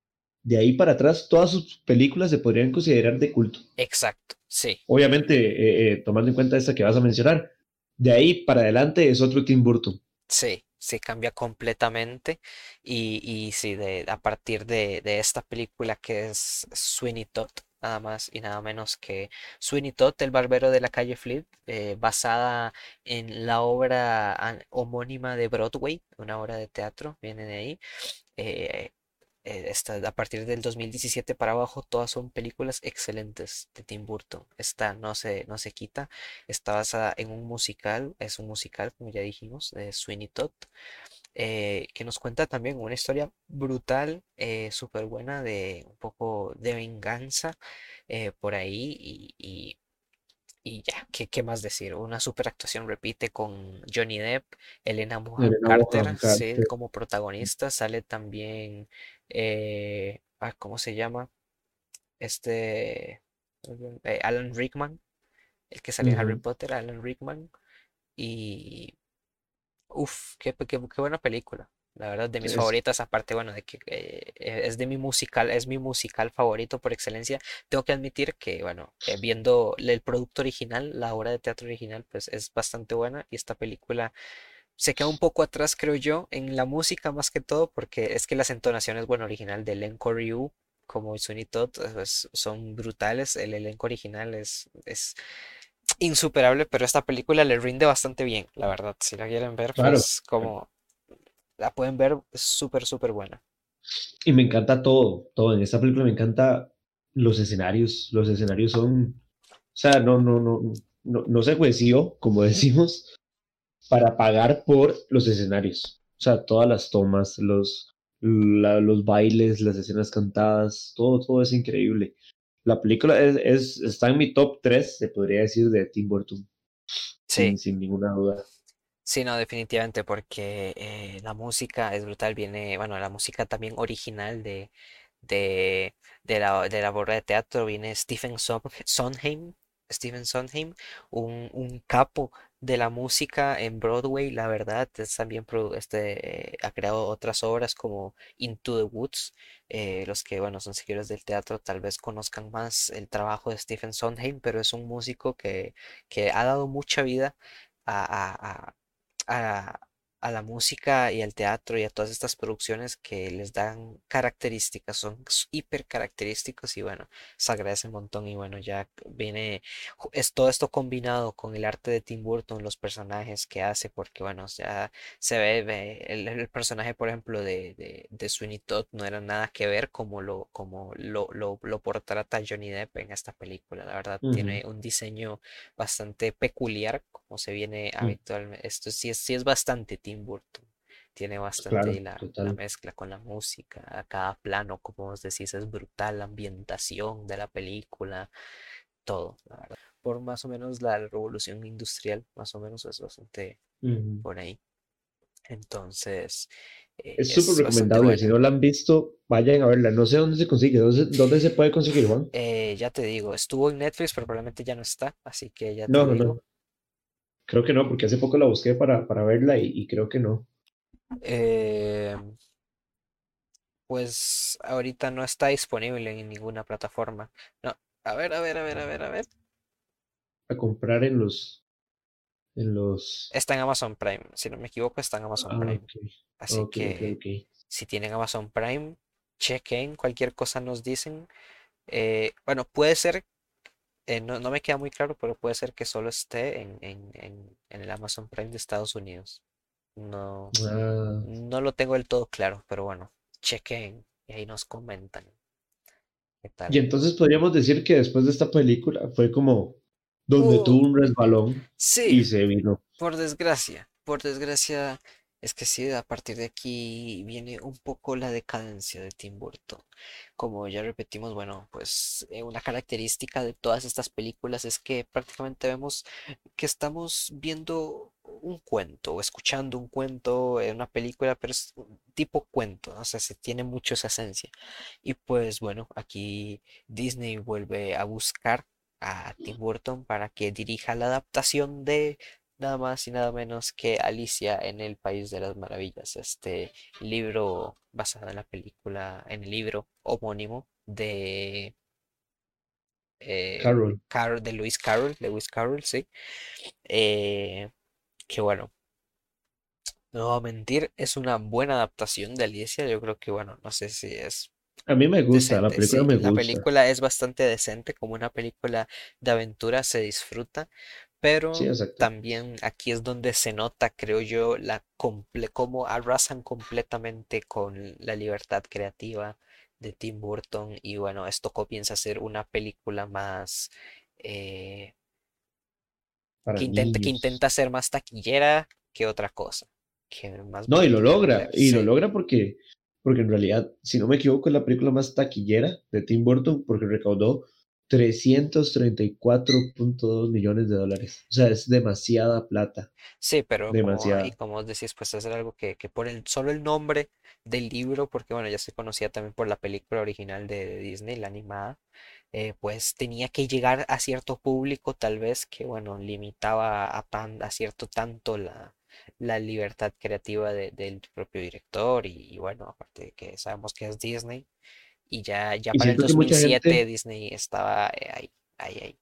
de ahí para atrás, todas sus películas se podrían considerar de culto.
exacto, sí.
Obviamente, eh, eh, tomando en cuenta esta que vas a mencionar, de ahí para adelante es otro Tim Burton.
Sí, sí cambia completamente y, y sí, de, a partir de, de esta película que es Sweeney Todd, nada más y nada menos que Sweeney Todd, el barbero de la calle Flint, eh, basada en la obra homónima de Broadway, una obra de teatro, viene de ahí. eh, eh, esta- a partir del 2017 para abajo, todas son películas excelentes de Tim Burton. Esta no se, no se quita. Está basada en un musical, es un musical, como ya dijimos, de Sweeney Todd, eh, que nos cuenta también una historia brutal, eh, súper buena, de un poco de venganza eh, por ahí y, y- y ya, ¿qué, qué más decir? Una super actuación, repite, con Johnny Depp, Elena Bonham Carter,
Bonham
sí,
Carter.
como protagonista, sale también, ah, ¿cómo se llama? Este, Alan Rickman, el que sale en Harry. Potter, Alan Rickman, y Uf, qué, qué, qué buena película. La verdad, de mis
Es-
favoritas, aparte, bueno, de que eh, eh, es de mi musical, es mi musical favorito por excelencia. Tengo que admitir que, bueno, eh, viendo el producto original, la obra de teatro original, pues es bastante buena. Y esta película se queda un poco atrás, creo yo, en la música más que todo, porque es que las entonaciones, bueno, original del elenco Ryu, como Sweeney Todd, pues, son brutales. El elenco original es, es insuperable, pero esta película le rinde bastante bien, la verdad. Si la quieren ver,
Claro.
pues como la pueden ver, es súper, súper buena.
Y me encanta todo, todo. En esta película me encanta los escenarios. Los escenarios son, o sea, no, no, no, no, no se jueció, como decimos, para pagar por los escenarios. O sea, todas las tomas, los, la- los bailes, las escenas cantadas, todo, todo es increíble. La película es, es- está en mi top 3, se podría decir, de Tim Burton,
Sí,
sin, sin ninguna duda.
sí, no, definitivamente, porque eh, la música es brutal, viene, bueno, la música también original de, de, de la, de la obra de teatro viene Stephen Son- Sondheim, Stephen Sondheim, un, capo de la música en Broadway, la verdad, es también este, eh, ha creado otras obras como Into the Woods. eh, los que, bueno, son seguidores del teatro tal vez conozcan más el trabajo de Stephen Sondheim, pero es un músico que, que ha dado mucha vida a- a la música y al teatro y a todas estas producciones que les dan características, son hiper característicos y bueno, se agradece un montón y bueno, ya viene, es todo esto combinado con el arte de Tim Burton, los personajes que hace, porque bueno, ya se ve, ve, el, el personaje, por ejemplo, de, de, de Sweeney Todd no era nada que ver como lo, como lo, lo, lo portrata Johnny Depp en esta película, la verdad, tiene un diseño bastante peculiar, como se viene
Mm.
habitualmente. Esto sí es, sí es bastante Tim Burton. Tiene bastante
Claro,
la, la mezcla con la música, a cada plano, como vos decís, es brutal, la ambientación de la película, todo, la verdad. Por más o menos la revolución industrial, más o menos es bastante
Ujú.
por ahí. Entonces, eh,
Es súper recomendable. Si
buena.
no la han visto, vayan a verla. No sé dónde se consigue. ¿Dónde, dónde se puede conseguir, Juan?
Eh, ya te digo, estuvo en Netflix, pero probablemente ya no está, así que ya te
No, no, no. Creo que no, porque hace poco la busqué para, para verla y, y creo que no.
Eh, pues ahorita no está disponible en ninguna plataforma. No, a ver, a ver, a ver, a ver, a ver.
A comprar en los, en los.
Está en Amazon Prime, si no me equivoco, está en Amazon
Ah,
Prime. Así que si tienen Amazon Prime, chequen, cualquier cosa nos dicen. Eh, bueno, puede ser, eh, no, no me queda muy claro, pero puede ser que solo esté en, en, en, en el Amazon Prime de Estados Unidos. No,
Ah,
no lo tengo del todo claro, pero bueno, chequen y ahí nos comentan qué
y
tal.
entonces podríamos decir que después de esta película fue como donde
Uh,
tuvo un resbalón
sí,
y se vino.
por desgracia, por desgracia, es que sí, a partir de aquí viene un poco la decadencia de Tim Burton. Como ya repetimos, bueno, pues eh, una característica de todas estas películas es que prácticamente vemos que estamos viendo un cuento o escuchando un cuento en una película, pero es un tipo cuento, ¿no? O sea, se tiene mucho esa esencia. Y pues bueno, aquí Disney vuelve a buscar a Tim Burton para que dirija la adaptación de nada más y nada menos que Alicia en el País de las Maravillas, este libro basado en la película, en el libro homónimo de, eh,
Carol.
Carol, de Lewis Carroll, Lewis Carroll, sí. Eh, que bueno, no voy a mentir, es una buena adaptación de Alicia. Yo creo que, bueno, no sé si es
A mí me gusta, la película
Sí,
me
la
gusta.
película es bastante decente, como una película de aventura se disfruta, pero también aquí es donde se nota, creo yo, la comple cómo arrasan completamente con la libertad creativa de Tim Burton. Y bueno, esto comienza a ser una película más eh, que intenta, que intenta ser más taquillera que otra cosa, que más
No, y lo logra, y lo logra porque, porque en realidad, si no me equivoco, es la película más taquillera de Tim Burton porque recaudó 334.2 millones de dólares. O sea, es demasiada plata,
Sí, pero como, y
demasiada.
como vos decís, pues es algo que, que por el solo el nombre del libro, porque bueno, ya se conocía también por la película original de, de Disney, la animada, eh, pues tenía que llegar a cierto público, tal vez que bueno, limitaba a, tan, a cierto tanto la, la libertad creativa de- del propio director, y, y bueno, aparte de que sabemos que es Disney, y ya, ya
Y
para el
siento que mucha
2007
gente,
Disney estaba eh, ahí, ahí, ahí.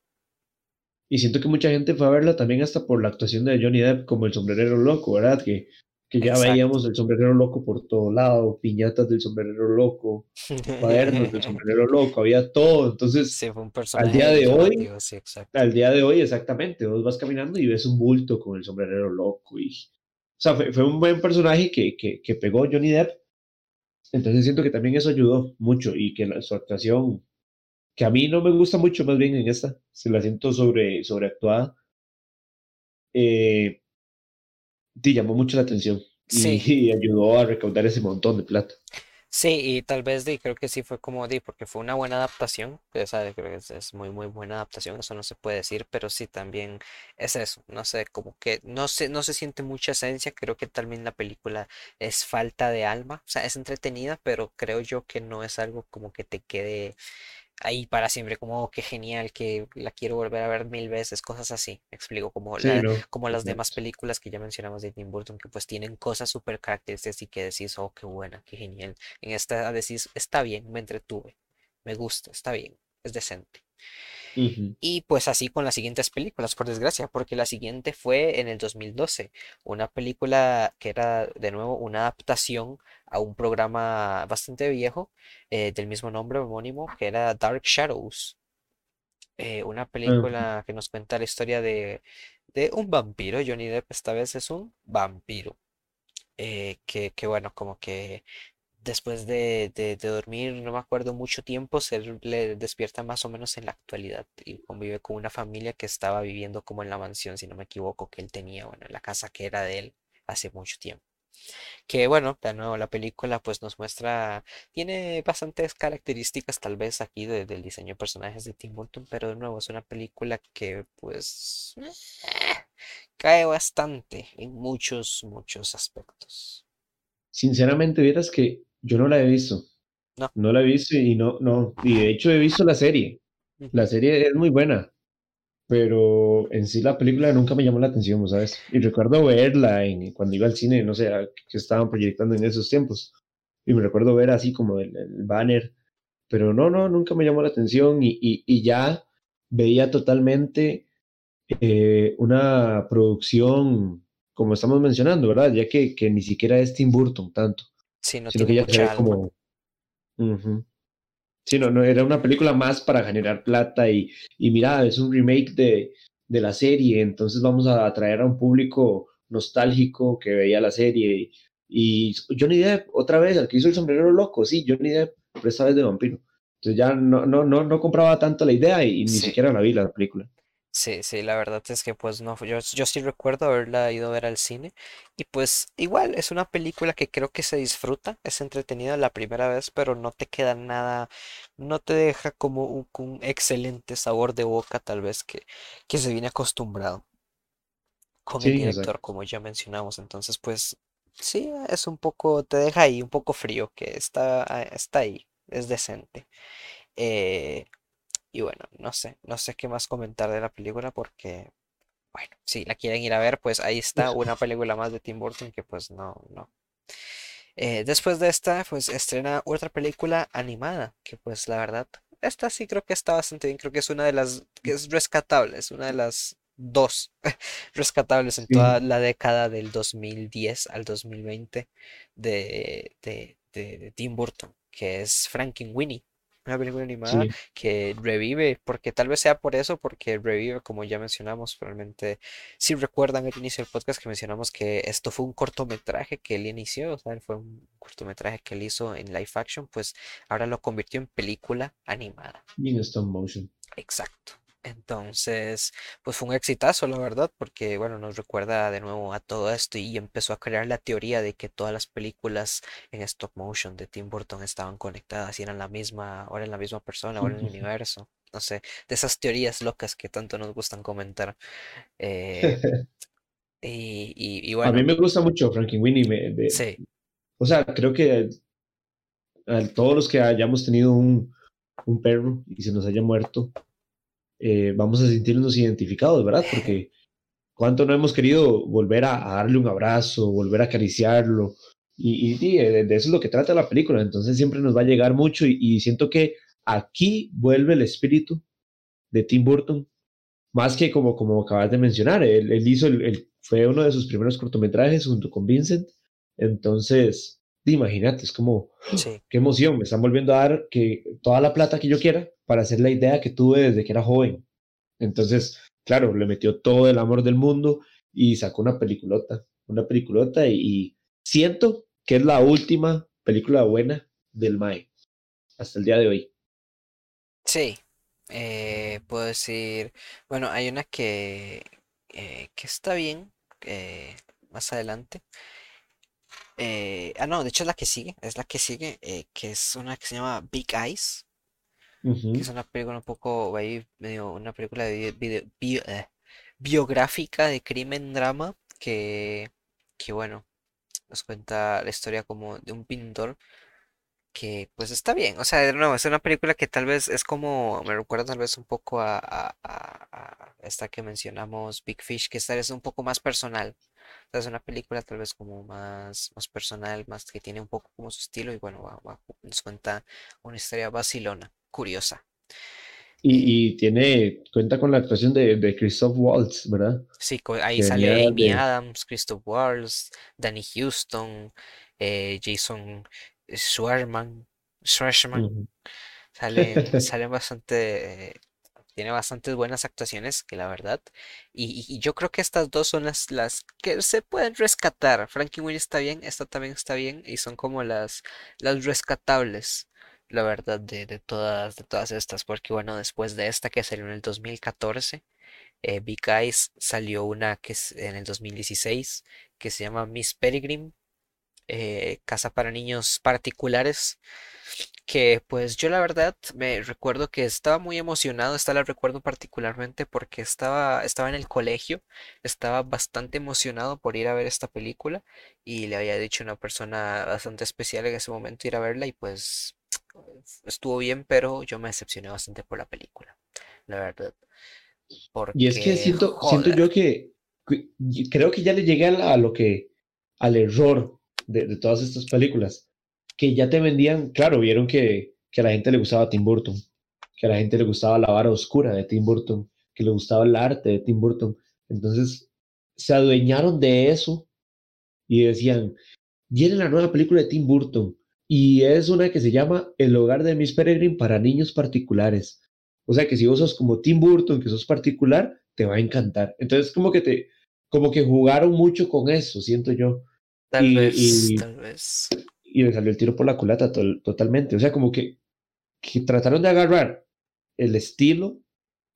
y siento que mucha gente fue a verla también hasta por la actuación de Johnny Depp como el sombrerero loco, ¿verdad? Que, que ya
Exacto.
veíamos el sombrerero loco por todo lado, piñatas del sombrerero loco, cuadernos del sombrerero loco, había todo. Entonces,
Sí, fue un
al día de hoy,
sí,
al día de hoy, exactamente, vos vas caminando y ves un bulto con el sombrerero loco. Y, o sea, fue, fue un buen personaje que, que, que pegó Johnny Depp. Entonces siento que también eso ayudó mucho y que la, su actuación, que a mí no me gusta mucho más bien en esta, se la siento sobre, sobreactuada, eh, sí, llamó mucho la atención
Sí,
y, y ayudó a recaudar ese montón de plata.
Sí, y tal vez di, creo que sí fue como di, porque fue una buena adaptación, o sea, creo que es, es muy, muy buena adaptación, eso no se puede decir, pero sí también es eso, no sé, como que no se, no se siente mucha esencia, creo que también la película es falta de alma, o sea, es entretenida, pero creo yo que no es algo como que te quede ahí para siempre, como "Oh, qué genial, que la quiero volver a ver mil veces, cosas así, me explico, como,
Sí,
la,
no,
como las demás películas que ya mencionamos de Tim Burton, que pues tienen cosas súper características y que decís, oh, qué buena, qué genial. En esta decís, está bien, me entretuve, me gusta, está bien, es decente. Y pues así con las siguientes películas, por desgracia, porque la siguiente fue en el 2012, una película que era de nuevo una adaptación a un programa bastante viejo eh, del mismo nombre homónimo, que era Dark Shadows, eh, una película que nos cuenta la historia de, de un vampiro, Johnny Depp esta vez es un vampiro, eh, que, que bueno, como que después de, de- dormir, no me acuerdo mucho tiempo, se le despierta más o menos en la actualidad y convive con una familia que estaba viviendo como en la mansión, si no me equivoco, que él tenía, bueno, en la casa que era de él hace mucho tiempo. Que bueno, de nuevo la película pues nos muestra, tiene bastantes características tal vez aquí de- del diseño de personajes de Tim Burton, pero de nuevo es una película que pues eh, cae bastante en muchos, muchos aspectos.
Sinceramente, vieras que yo no la he visto.
No.
No la he visto y no, no. Y de hecho he visto la serie. La serie es muy buena, pero en sí la película nunca me llamó la atención, ¿sabes? Y recuerdo verla en, cuando iba al cine, no sé, que estaban proyectando en esos tiempos. Y me recuerdo ver así como el, el banner, pero no, no, nunca me llamó la atención y, y, y ya veía totalmente eh, una producción, como estamos mencionando, ¿verdad? Ya que, que ni siquiera es Tim Burton tanto,
Sí, no
sino que ya
mucha alma.
como... Sí, no, no, era una película más para generar plata y, y mira, es un remake de, de la serie, entonces vamos a atraer a un público nostálgico que veía la serie. Y Johnny Depp, otra vez, el que hizo el sombrero loco, sí, Johnny Depp, pero esta vez de vampiro. Entonces ya no, no, no, no compraba tanto la idea y, ni
Sí.
siquiera la vi la película.
Sí, sí, la verdad es que pues no, yo, yo sí recuerdo haberla ido a ver al cine y pues igual es una película que creo que se disfruta, es entretenida la primera vez, pero no te queda nada, no te deja como un, un excelente sabor de boca tal vez que, que se viene acostumbrado con el
Sí,
director
exacto.
como ya mencionamos, entonces pues sí, es un poco, te deja ahí un poco frío, que está, ah, está ahí, es decente. Eh, y bueno, no sé, no sé qué más comentar de la película porque bueno, si la quieren ir a ver, pues ahí está una película más de Tim Burton que pues no, no. Eh, después de esta, pues estrena otra película animada, que pues la verdad, esta sí creo que está bastante bien, creo que es una de las, que es rescatable, es una de las dos rescatables en toda la década del 2010 al 2020 de, de, de, de Tim Burton, que es Frankenweenie. Una película animada
sí,
que revive, porque tal vez sea por eso, porque revive, como ya mencionamos, probablemente, si recuerdan el inicio del podcast que mencionamos que esto fue un cortometraje que él inició, o sea, fue un cortometraje que él hizo en live action, pues ahora lo convirtió en película animada.
y en stop motion.
Exacto. Entonces, pues fue un exitazo, la verdad, porque bueno, nos recuerda de nuevo a todo esto y empezó a crear la teoría de que todas las películas en stop motion de Tim Burton estaban conectadas y eran la misma, ahora en la misma persona, ahora en el universo. No sé, de esas teorías locas que tanto nos gustan comentar. Eh, y, y, y
A mí
bueno,
me gusta mucho Frankenweenie. me- de-
sí,
o sea, creo que a todos los que hayamos tenido un, un perro y se nos haya muerto, eh, vamos a sentirnos identificados, ¿verdad? Porque cuánto no hemos querido volver a, darle un abrazo, volver a acariciarlo. Y, y de, eso es lo que trata la película. Entonces siempre nos va a llegar mucho y, siento que aquí vuelve el espíritu de Tim Burton, más que como, como acabas de mencionar. Él, hizo el- fue uno de sus primeros cortometrajes junto con Vincent. Entonces, imagínate, es como
sí,
qué emoción, me están volviendo a dar que toda la plata que yo quiera para hacer la idea que tuve desde que era joven. Entonces, claro, le metió todo el amor del mundo y sacó una peliculota, una peliculota y, y siento que es la última película buena del Mae hasta el día de hoy.
sí. Eh, puedo decir, bueno, hay una que, eh, que está bien eh, más adelante. Eh, ah, no, de hecho es la que sigue, es la que sigue, eh, que es una que se llama Big Eyes, que es una película un poco, ahí medio, una película de video- bio- eh, biográfica de crimen drama, que, que bueno, nos cuenta la historia como de un pintor que pues está bien, o sea, de nuevo, es una película que tal vez es como, me recuerda tal vez un poco a, a- a- a esta que mencionamos, Big Fish, que esta es un poco más personal. O sea, es una película tal vez como más, más personal, más que tiene un poco como su estilo y bueno, va- va- nos cuenta una historia vacilona, curiosa.
Y, y tiene, cuenta con la actuación de, de Christoph Waltz, ¿verdad?
sí, ahí
Que
sale Amy
de...
Adams, Christoph Waltz, Danny Houston, eh, Jason Schwartzman,
Ujú.
Salen, salen bastante, eh, tiene bastantes buenas actuaciones, que la verdad. Y, yo creo que estas dos son las, las que se pueden rescatar. Frankie está bien, esta también está bien, y son como las, las rescatables, la verdad, de, de todas, de todas estas. Porque bueno, después de esta que salió en el 2014, eh, Big Eyes salió una que es en el 2016, que se llama Miss Peregrine eh, Casa para Niños Particulares, que pues yo la verdad me recuerdo que estaba muy emocionado, esta la recuerdo particularmente porque estaba, estaba en el colegio, estaba bastante emocionado por ir a ver esta película y le había dicho a una persona bastante especial en ese momento ir a verla y pues estuvo bien, pero yo me decepcioné bastante por la película, la verdad.
Y es que
Porque,
siento, siento yo que, creo que ya le llegué a, la- a lo que, al error de, todas estas películas, que ya te vendían, claro, vieron que, que a la gente le gustaba Tim Burton, que a la gente le gustaba la vara oscura de Tim Burton, que le gustaba el arte de Tim Burton. Entonces se adueñaron de eso y decían, viene la nueva película de Tim Burton y es una que se llama El hogar de Miss Peregrine para niños particulares. O sea que si vos sos como Tim Burton, que sos particular, te va a encantar. Entonces como que te, como que jugaron mucho con eso, siento yo.
Tal vez,
Y,
tal vez.
y le salió el tiro por la culata tol- totalmente. O sea, como que, que trataron de agarrar el estilo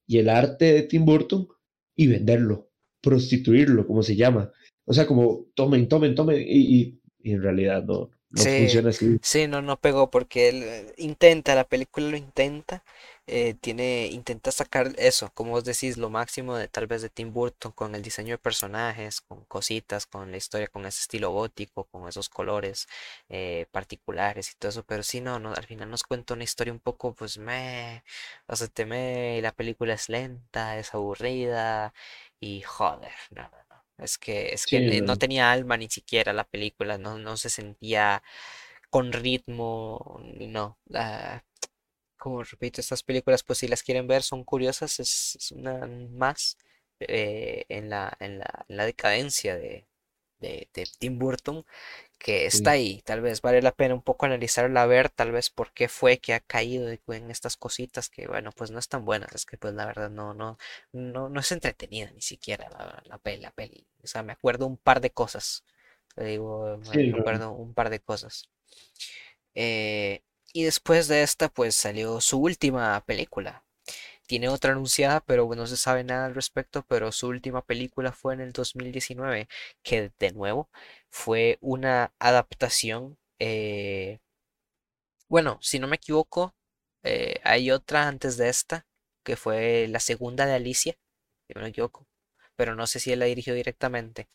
y el arte de Tim Burton y venderlo, prostituirlo, como se llama. O sea, como tomen, tomen, tomen, y, y- y en realidad no, no
Sí,
funciona así.
sí, no, no pegó porque él eh, intenta, la película lo intenta, eh, tiene, intenta sacar eso, como vos decís, lo máximo de tal vez de Tim Burton con el diseño de personajes, con cositas, con la historia, con ese estilo gótico, con esos colores eh, particulares y todo eso, pero sí, no, no, al final nos cuenta una historia un poco, pues, me, o sea, te me, la película es lenta, es aburrida y joder, no, no, no. Es que, es que
Sí,
no
no.
tenía alma ni siquiera la película, no, no se sentía con ritmo, no. Como repito, estas películas, pues si las quieren ver, son curiosas, es, es una más eh, en la, en la, en la decadencia de, de, de Tim Burton, que está
Sí,
ahí. Tal vez vale la pena un poco analizarla, ver tal vez por qué fue que ha caído en estas cositas que, bueno, pues no están buenas. Es que, pues la verdad, no, no, no, no es entretenida ni siquiera la, la peli, la peli. O sea, me acuerdo un par de cosas. Te digo, me
sí,
me
no.
acuerdo un par de cosas. Eh, y después de esta, pues salió su última película. Tiene otra anunciada, pero no se sabe nada al respecto, pero su última película fue en el 2019, que de nuevo fue una adaptación. eh, bueno, si no me equivoco, eh, hay otra antes de esta, que fue la segunda de Alicia, si no me equivoco, pero no sé si él la dirigió directamente.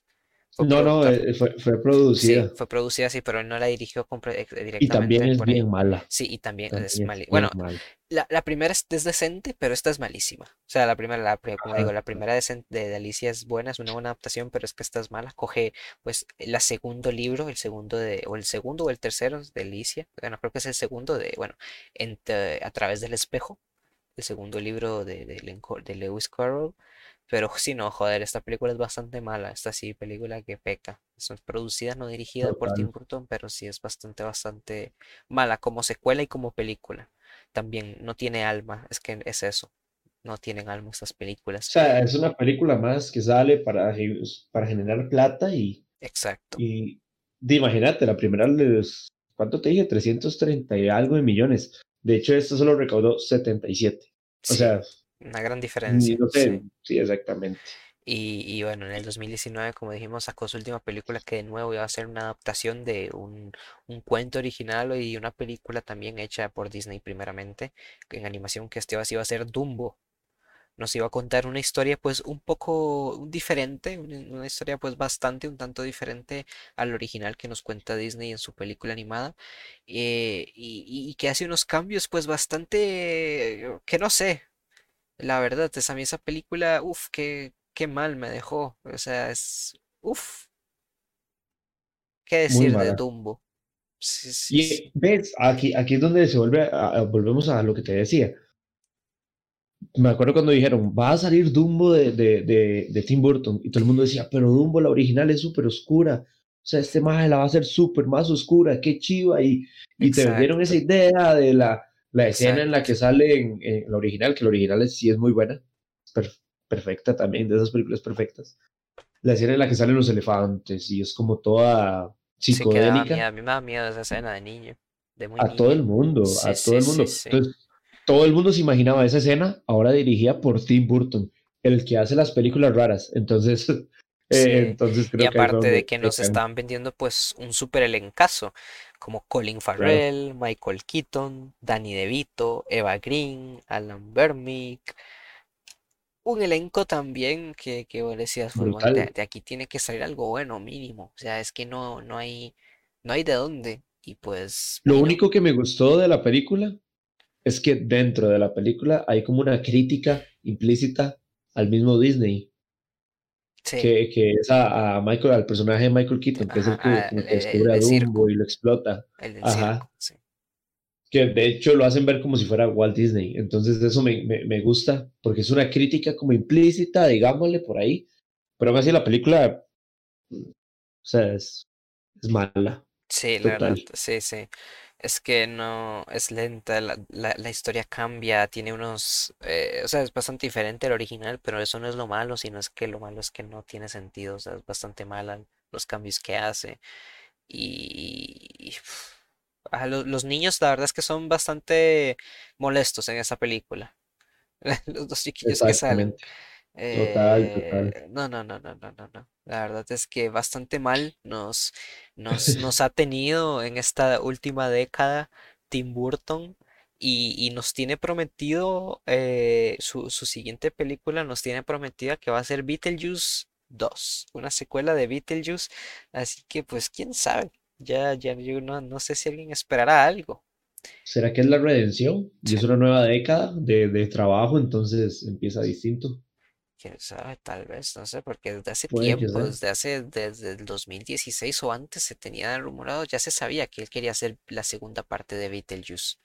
Fue
No, no, eh, fue, fue
Sí,
producida
fue producida así, pero él no la dirigió eh,
y también
directamente
es
ahí.
bien mala,
Sí, y también es
también es
mal.
bien
Bueno,
mala.
la, la primera es, es decente, pero esta es malísima. O sea, la primera, la, como digo, la primera de, de Alicia es buena, es una buena adaptación, pero es que esta es mala. Coge, pues, el segundo libro, el segundo de, o el segundo o el tercero de Alicia. Bueno, creo que es el segundo de, bueno, entre- a través del espejo, el segundo libro de, de Lewis Carroll. Pero sí, no, joder, esta película es bastante mala. Esta sí, película que peca. Es producida, no dirigida por Tim. Burton, pero sí es bastante, bastante mala como secuela y como película. También no tiene alma, es que es eso. No tienen alma estas
O
películas.
sea, es una película más que sale para, para generar plata y,
Exacto.
y de, imagínate, la primera les, ¿cuánto te dije? 330 y algo de millones. De hecho, esta solo recaudó 77. O
Sí,
sea,
una gran diferencia,
no
sí.
sé, sí, exactamente.
Y, y bueno, en el 2019, como dijimos, sacó su última película que de nuevo iba a ser una adaptación de un, un cuento original y una película también hecha por Disney primeramente, en animación que este iba a ser Dumbo. Nos iba a contar una historia pues un poco diferente, una historia pues bastante un tanto diferente al original que nos cuenta Disney en su película animada eh, y- y que hace unos cambios pues bastante que no sé, la verdad, es a mí esa película, uff, qué, qué mal me dejó. O sea, es, uff, qué decir de. Dumbo. Sí, sí,
Y
sí.
ves, aquí, aquí es donde se vuelve, a- a- volvemos a lo que te decía. Me acuerdo cuando dijeron, va a salir Dumbo de, de, de, de Tim Burton, y todo el mundo decía, pero Dumbo, la original es súper oscura. O sea, este maje la va a hacer súper más oscura, qué chiva. Y, y te vendieron esa idea de la, la escena en la que sale en, en la original, que la original es, sí es muy buena, per- perfecta también, de esas películas perfectas. La escena en la que salen los elefantes y es como toda psicodélica
a mí me daba miedo esa escena de niño, de muy
a todo el mundo,
Sí,
a todo
sí,
el mundo.
sí.
Entonces, todo el mundo se imaginaba esa escena ahora dirigida por Tim Burton, el que hace las películas raras. Entonces,
Sí.
entonces
Y
que
aparte de que nos estaban vendiendo pues un super elencazo, como Colin Farrell, Michael Keaton, Danny DeVito, Eva Green, Alan Bermick, un elenco también que, que vos decías, de, aquí tiene que salir algo bueno mínimo, o sea, es que no, no hay, no hay de dónde, y pues
Lo único que me gustó de la película es que dentro de la película hay como una crítica implícita al mismo Disney,
sí,
que, que es a, a Michael, al personaje de Michael Keaton, que es el que como
el,
que
el
descubre a Dumbo y lo explota. Ajá.
circo, sí,
Que de hecho lo hacen ver como si fuera Walt Disney. Entonces eso me, me, me gusta, porque es una crítica como implícita, digámosle por ahí. Pero aún así la película, o sea, es, es mala,
sí, la verdad, sí, sí. Es que no, es lenta, la, la- la historia cambia, tiene unos, eh, o sea, es bastante diferente al original, pero eso no es lo malo, sino es que lo malo es que no tiene sentido, o sea, es bastante mala los cambios que hace. Y a lo- los niños, la verdad es que son bastante molestos en esa película, los dos chiquillos que salen.
Total, total.
Eh, no, no, no, no, no, no, no. La verdad es que bastante mal nos, nos, nos ha tenido en esta última década Tim Burton y, y nos tiene prometido eh, su, su siguiente película, nos tiene prometida que va a ser Beetlejuice 2, una secuela de Beetlejuice. Así que pues quién sabe. Ya, ya yo no, no sé si alguien esperará algo.
¿Será que es la redención? Y es una nueva década de, de trabajo, entonces empieza distinto.
Quién sabe, tal vez, no sé, porque desde hace
que
tiempo, desde hace, desde el 2016 o antes se tenía rumorado, ya se sabía que él quería hacer la segunda parte de Beetlejuice.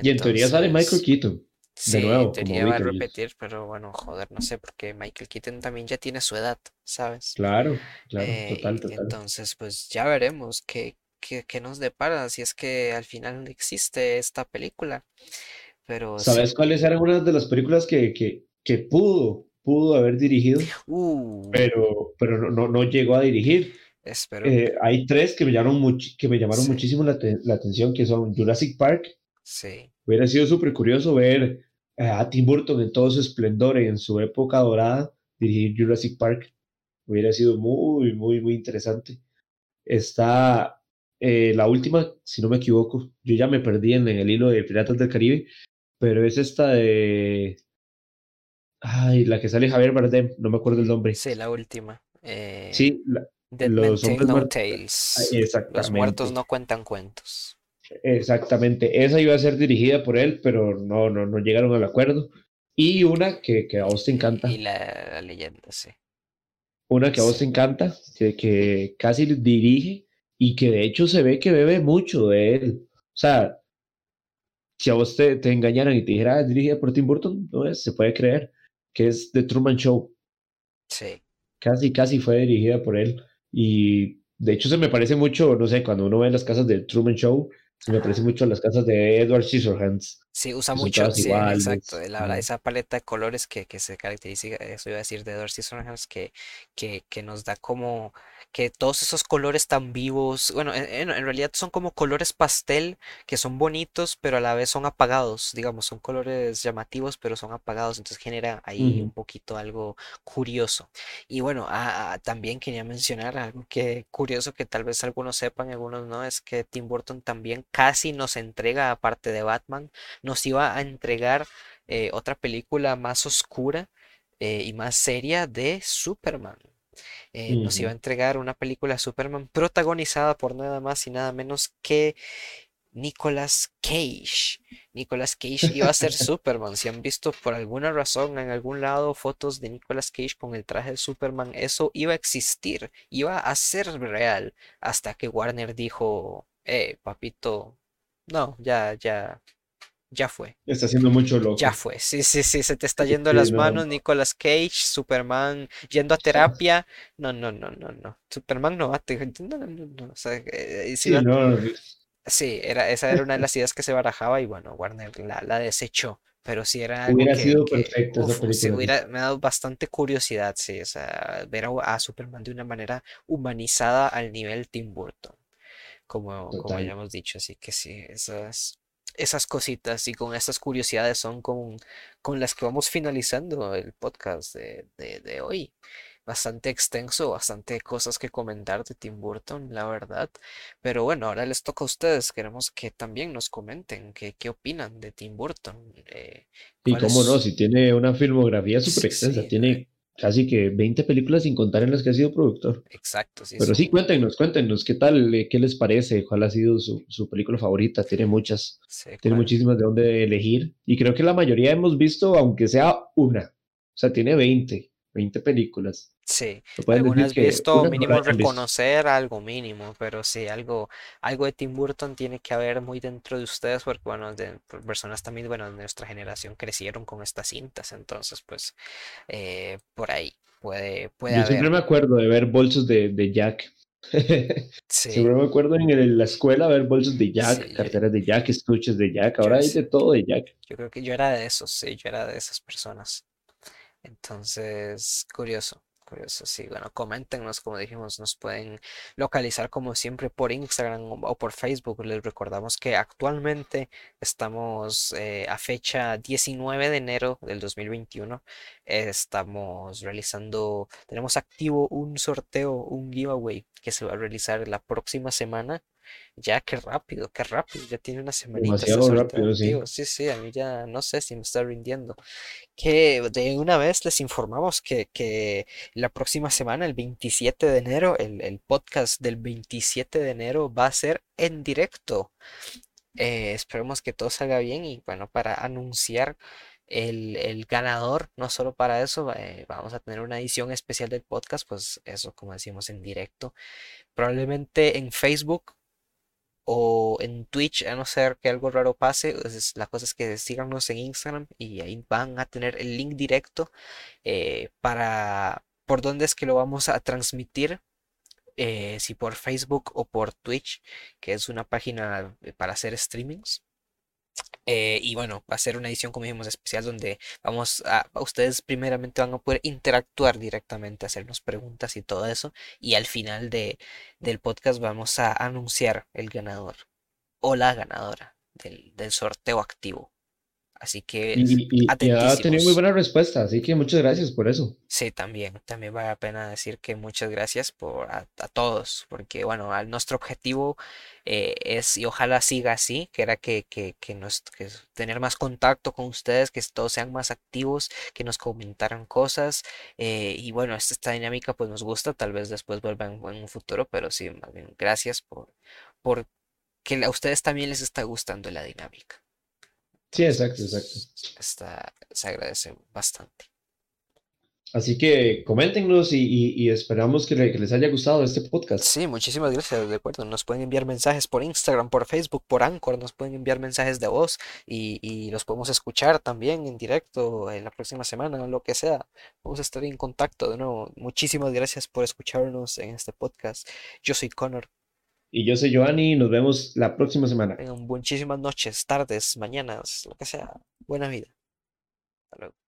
Y en teoría sale Michael
Entonces,
Keaton, de
sí, en
nuevo, como
teoría va a repetir, pero bueno, joder, no sé, porque Michael Keaton también ya tiene su edad, ¿sabes?
Claro, claro,
Eh,
total, total.
entonces, pues ya veremos qué, qué, qué nos depara, si es que al final existe esta película. Pero
¿Sabes
sí,
cuáles eran unas de las películas que, que, que pudo, pudo haber dirigido,
uh,
pero, pero no, no, no llegó a dirigir?
espero,
Eh, hay tres que me llamaron, much- que me llamaron
sí,
muchísimo la, te- la atención, que son Jurassic Park.
sí.
Hubiera sido súper curioso ver eh, a Tim Burton en todo su esplendor y en su época dorada dirigir Jurassic Park. Hubiera sido muy, muy, muy interesante. Está eh, la última, si no me equivoco, yo ya me perdí en, en el hilo de Piratas del Caribe, pero es esta de... Ay, la que sale Javier Bardem, no me acuerdo el nombre.
Sí, la última. Eh,
Sí, la-
Dead
los hombres
No. Tales. Los muertos no cuentan cuentos.
exactamente. Esa iba a ser dirigida por él, pero no, no, no llegaron al acuerdo. Y una que, que a vos te
Y, y
encanta,
la, la leyenda, sí.
una que a vos te encanta, que, que casi dirige y que de hecho se ve que bebe mucho de él. O sea, si a vos te, te engañaran y te dijera, "Ah, dirigida por Tim Burton, no es, se puede creer que es The Truman Show.
sí.
Casi, casi fue dirigida por él. Y de hecho se me parece mucho, no sé, cuando uno ve las casas de Truman Show, se me parece mucho a las casas de Edward Scissorhands,
Sí, usa mucho, sí, exacto. La, la- esa paleta de colores que, que se caracteriza, eso iba a decir de Dorsey Scissorhands, que, que, que nos da como que todos esos colores tan vivos, bueno, en, en- realidad son como colores pastel que son bonitos, pero a la vez son apagados, digamos, son colores llamativos, pero son apagados, entonces genera ahí un poquito algo curioso. Y bueno, también quería mencionar algo que curioso que tal vez algunos sepan, algunos no, es que Tim Burton también casi nos entrega, aparte de Batman, nos iba a entregar eh, otra película más oscura eh, y más seria de Superman. Eh, nos iba a entregar una película de Superman protagonizada por nada más y nada menos que Nicolas Cage. Nicolas Cage iba a ser Superman. Si han visto por alguna razón en algún lado fotos de Nicolas Cage con el traje de Superman, eso iba a existir, iba a ser real, hasta que Warner dijo, eh, papito, no, ya, ya, ya fue.
Está haciendo mucho
Ya
loco.
fue, sí, sí, sí, se te está yendo
Sí,
las
no,
manos
no.
Nicolas Cage, Superman yendo a terapia. No, no, no, no, no. Superman no va No, no, no. O sea, eh, si
Sí,
va-
no.
sí, era, esa era una de las ideas que se barajaba y bueno, Warner la, la desechó. Pero sí era algo
Hubiera
que,
sido
que uf,
película.
hubiera, me ha dado bastante curiosidad, sí, o sea, ver a, a Superman de una manera humanizada al nivel Tim Burton como, como ya hemos dicho. Así que sí, esas, esas cositas y con estas curiosidades son con, con las que vamos finalizando el podcast de, de, de hoy. bastante extenso, bastante cosas que comentar de Tim Burton, la verdad. Pero bueno, ahora les toca a ustedes. Queremos que también nos comenten qué, qué opinan de Tim Burton. eh,
Y cómo no, si tiene una filmografía súper extensa,
Sí,
tiene casi que 20 películas sin contar en las que ha sido productor.
exacto, sí,
Pero sí, cuéntenos, cuéntenos, ¿qué tal? eh, ¿Qué les parece? ¿Cuál ha sido su, su película favorita? Tiene muchas,
Sí,
tiene
cuál-
muchísimas de dónde elegir. Y creo que la mayoría hemos visto, aunque sea una. O sea, tiene 20, 20 películas.
Sí, algunas visto, mínimo reconocer algo mínimo, pero sí, algo, algo de Tim Burton tiene que haber muy dentro de ustedes, porque bueno, de personas también, bueno, de nuestra generación crecieron con estas cintas, entonces pues eh, por ahí puede, puede
Yo siempre me acuerdo de ver bolsos de, de Jack.
Sí,
Siempre me acuerdo en el- la escuela ver bolsos de Jack,
sí, yo,
carteras de Jack, estuches de Jack. Ahora hay de todo de Jack.
yo creo que yo era de esos, sí, yo era de esas personas. Entonces, curioso, curioso, sí. Bueno, coméntenos, como dijimos, nos pueden localizar como siempre por Instagram o por Facebook. Les recordamos que actualmente estamos eh, a fecha 19 de enero del 2021. eh, estamos realizando, tenemos activo un sorteo, un giveaway que se va a realizar la próxima semana. Ya, qué rápido, qué rápido, ya tiene una semanita
Demasiado rápido, sí.
Sí, sí, a mí ya no sé si me está rindiendo que de una vez les informamos que, que la próxima semana, el 27 de enero, el, el podcast del 27 de enero va a ser en directo. Eh, esperemos que todo salga bien y bueno, para anunciar el, el ganador, no solo para eso, eh, vamos a tener una edición especial del podcast, pues eso, como decimos, en directo. Probablemente en Facebook o en Twitch, a no ser que algo raro pase, es- la cosa es que síganos en Instagram y ahí van a tener el link directo eh, para por dónde es que lo vamos a transmitir, eh, si por Facebook o por Twitch, que es una página eh, para hacer streamings. Eh, y bueno, va a ser una edición, como dijimos, especial donde vamos a, a- ustedes primeramente van a poder interactuar directamente, hacernos preguntas y todo eso. Y al final de, del podcast vamos a anunciar el ganador o la ganadora del, del sorteo activo. Así que
Y, y, y ha tenido muy buena respuesta, así que muchas gracias por eso.
Sí, también, también vale la pena decir que muchas gracias por a, a todos, porque bueno, al- nuestro objetivo eh, es, y ojalá siga así, que era que, que, que, nos, que tener más contacto con ustedes, que todos sean más activos, que nos comentaran cosas, eh, y bueno, esta, esta dinámica pues nos gusta, tal vez después vuelva en, en un futuro, pero sí, más bien, gracias por, por que a ustedes también les está gustando la dinámica.
Sí, exacto, exacto.
Está, se agradece bastante.
Así que coméntenos y, y- y esperamos que, le- que les haya gustado este podcast.
Sí, muchísimas gracias, de acuerdo. Nos pueden enviar mensajes por Instagram, por Facebook, por Anchor, nos pueden enviar mensajes de voz y, y los podemos escuchar también en directo en la próxima semana o lo que sea. Vamos a estar en contacto de nuevo. Muchísimas gracias por escucharnos en este podcast. Yo soy Connor.
Y yo soy Giovanni, nos vemos la próxima semana.
Tengan muchísimas noches, tardes, mañanas, lo que sea. Buena vida. Hasta luego.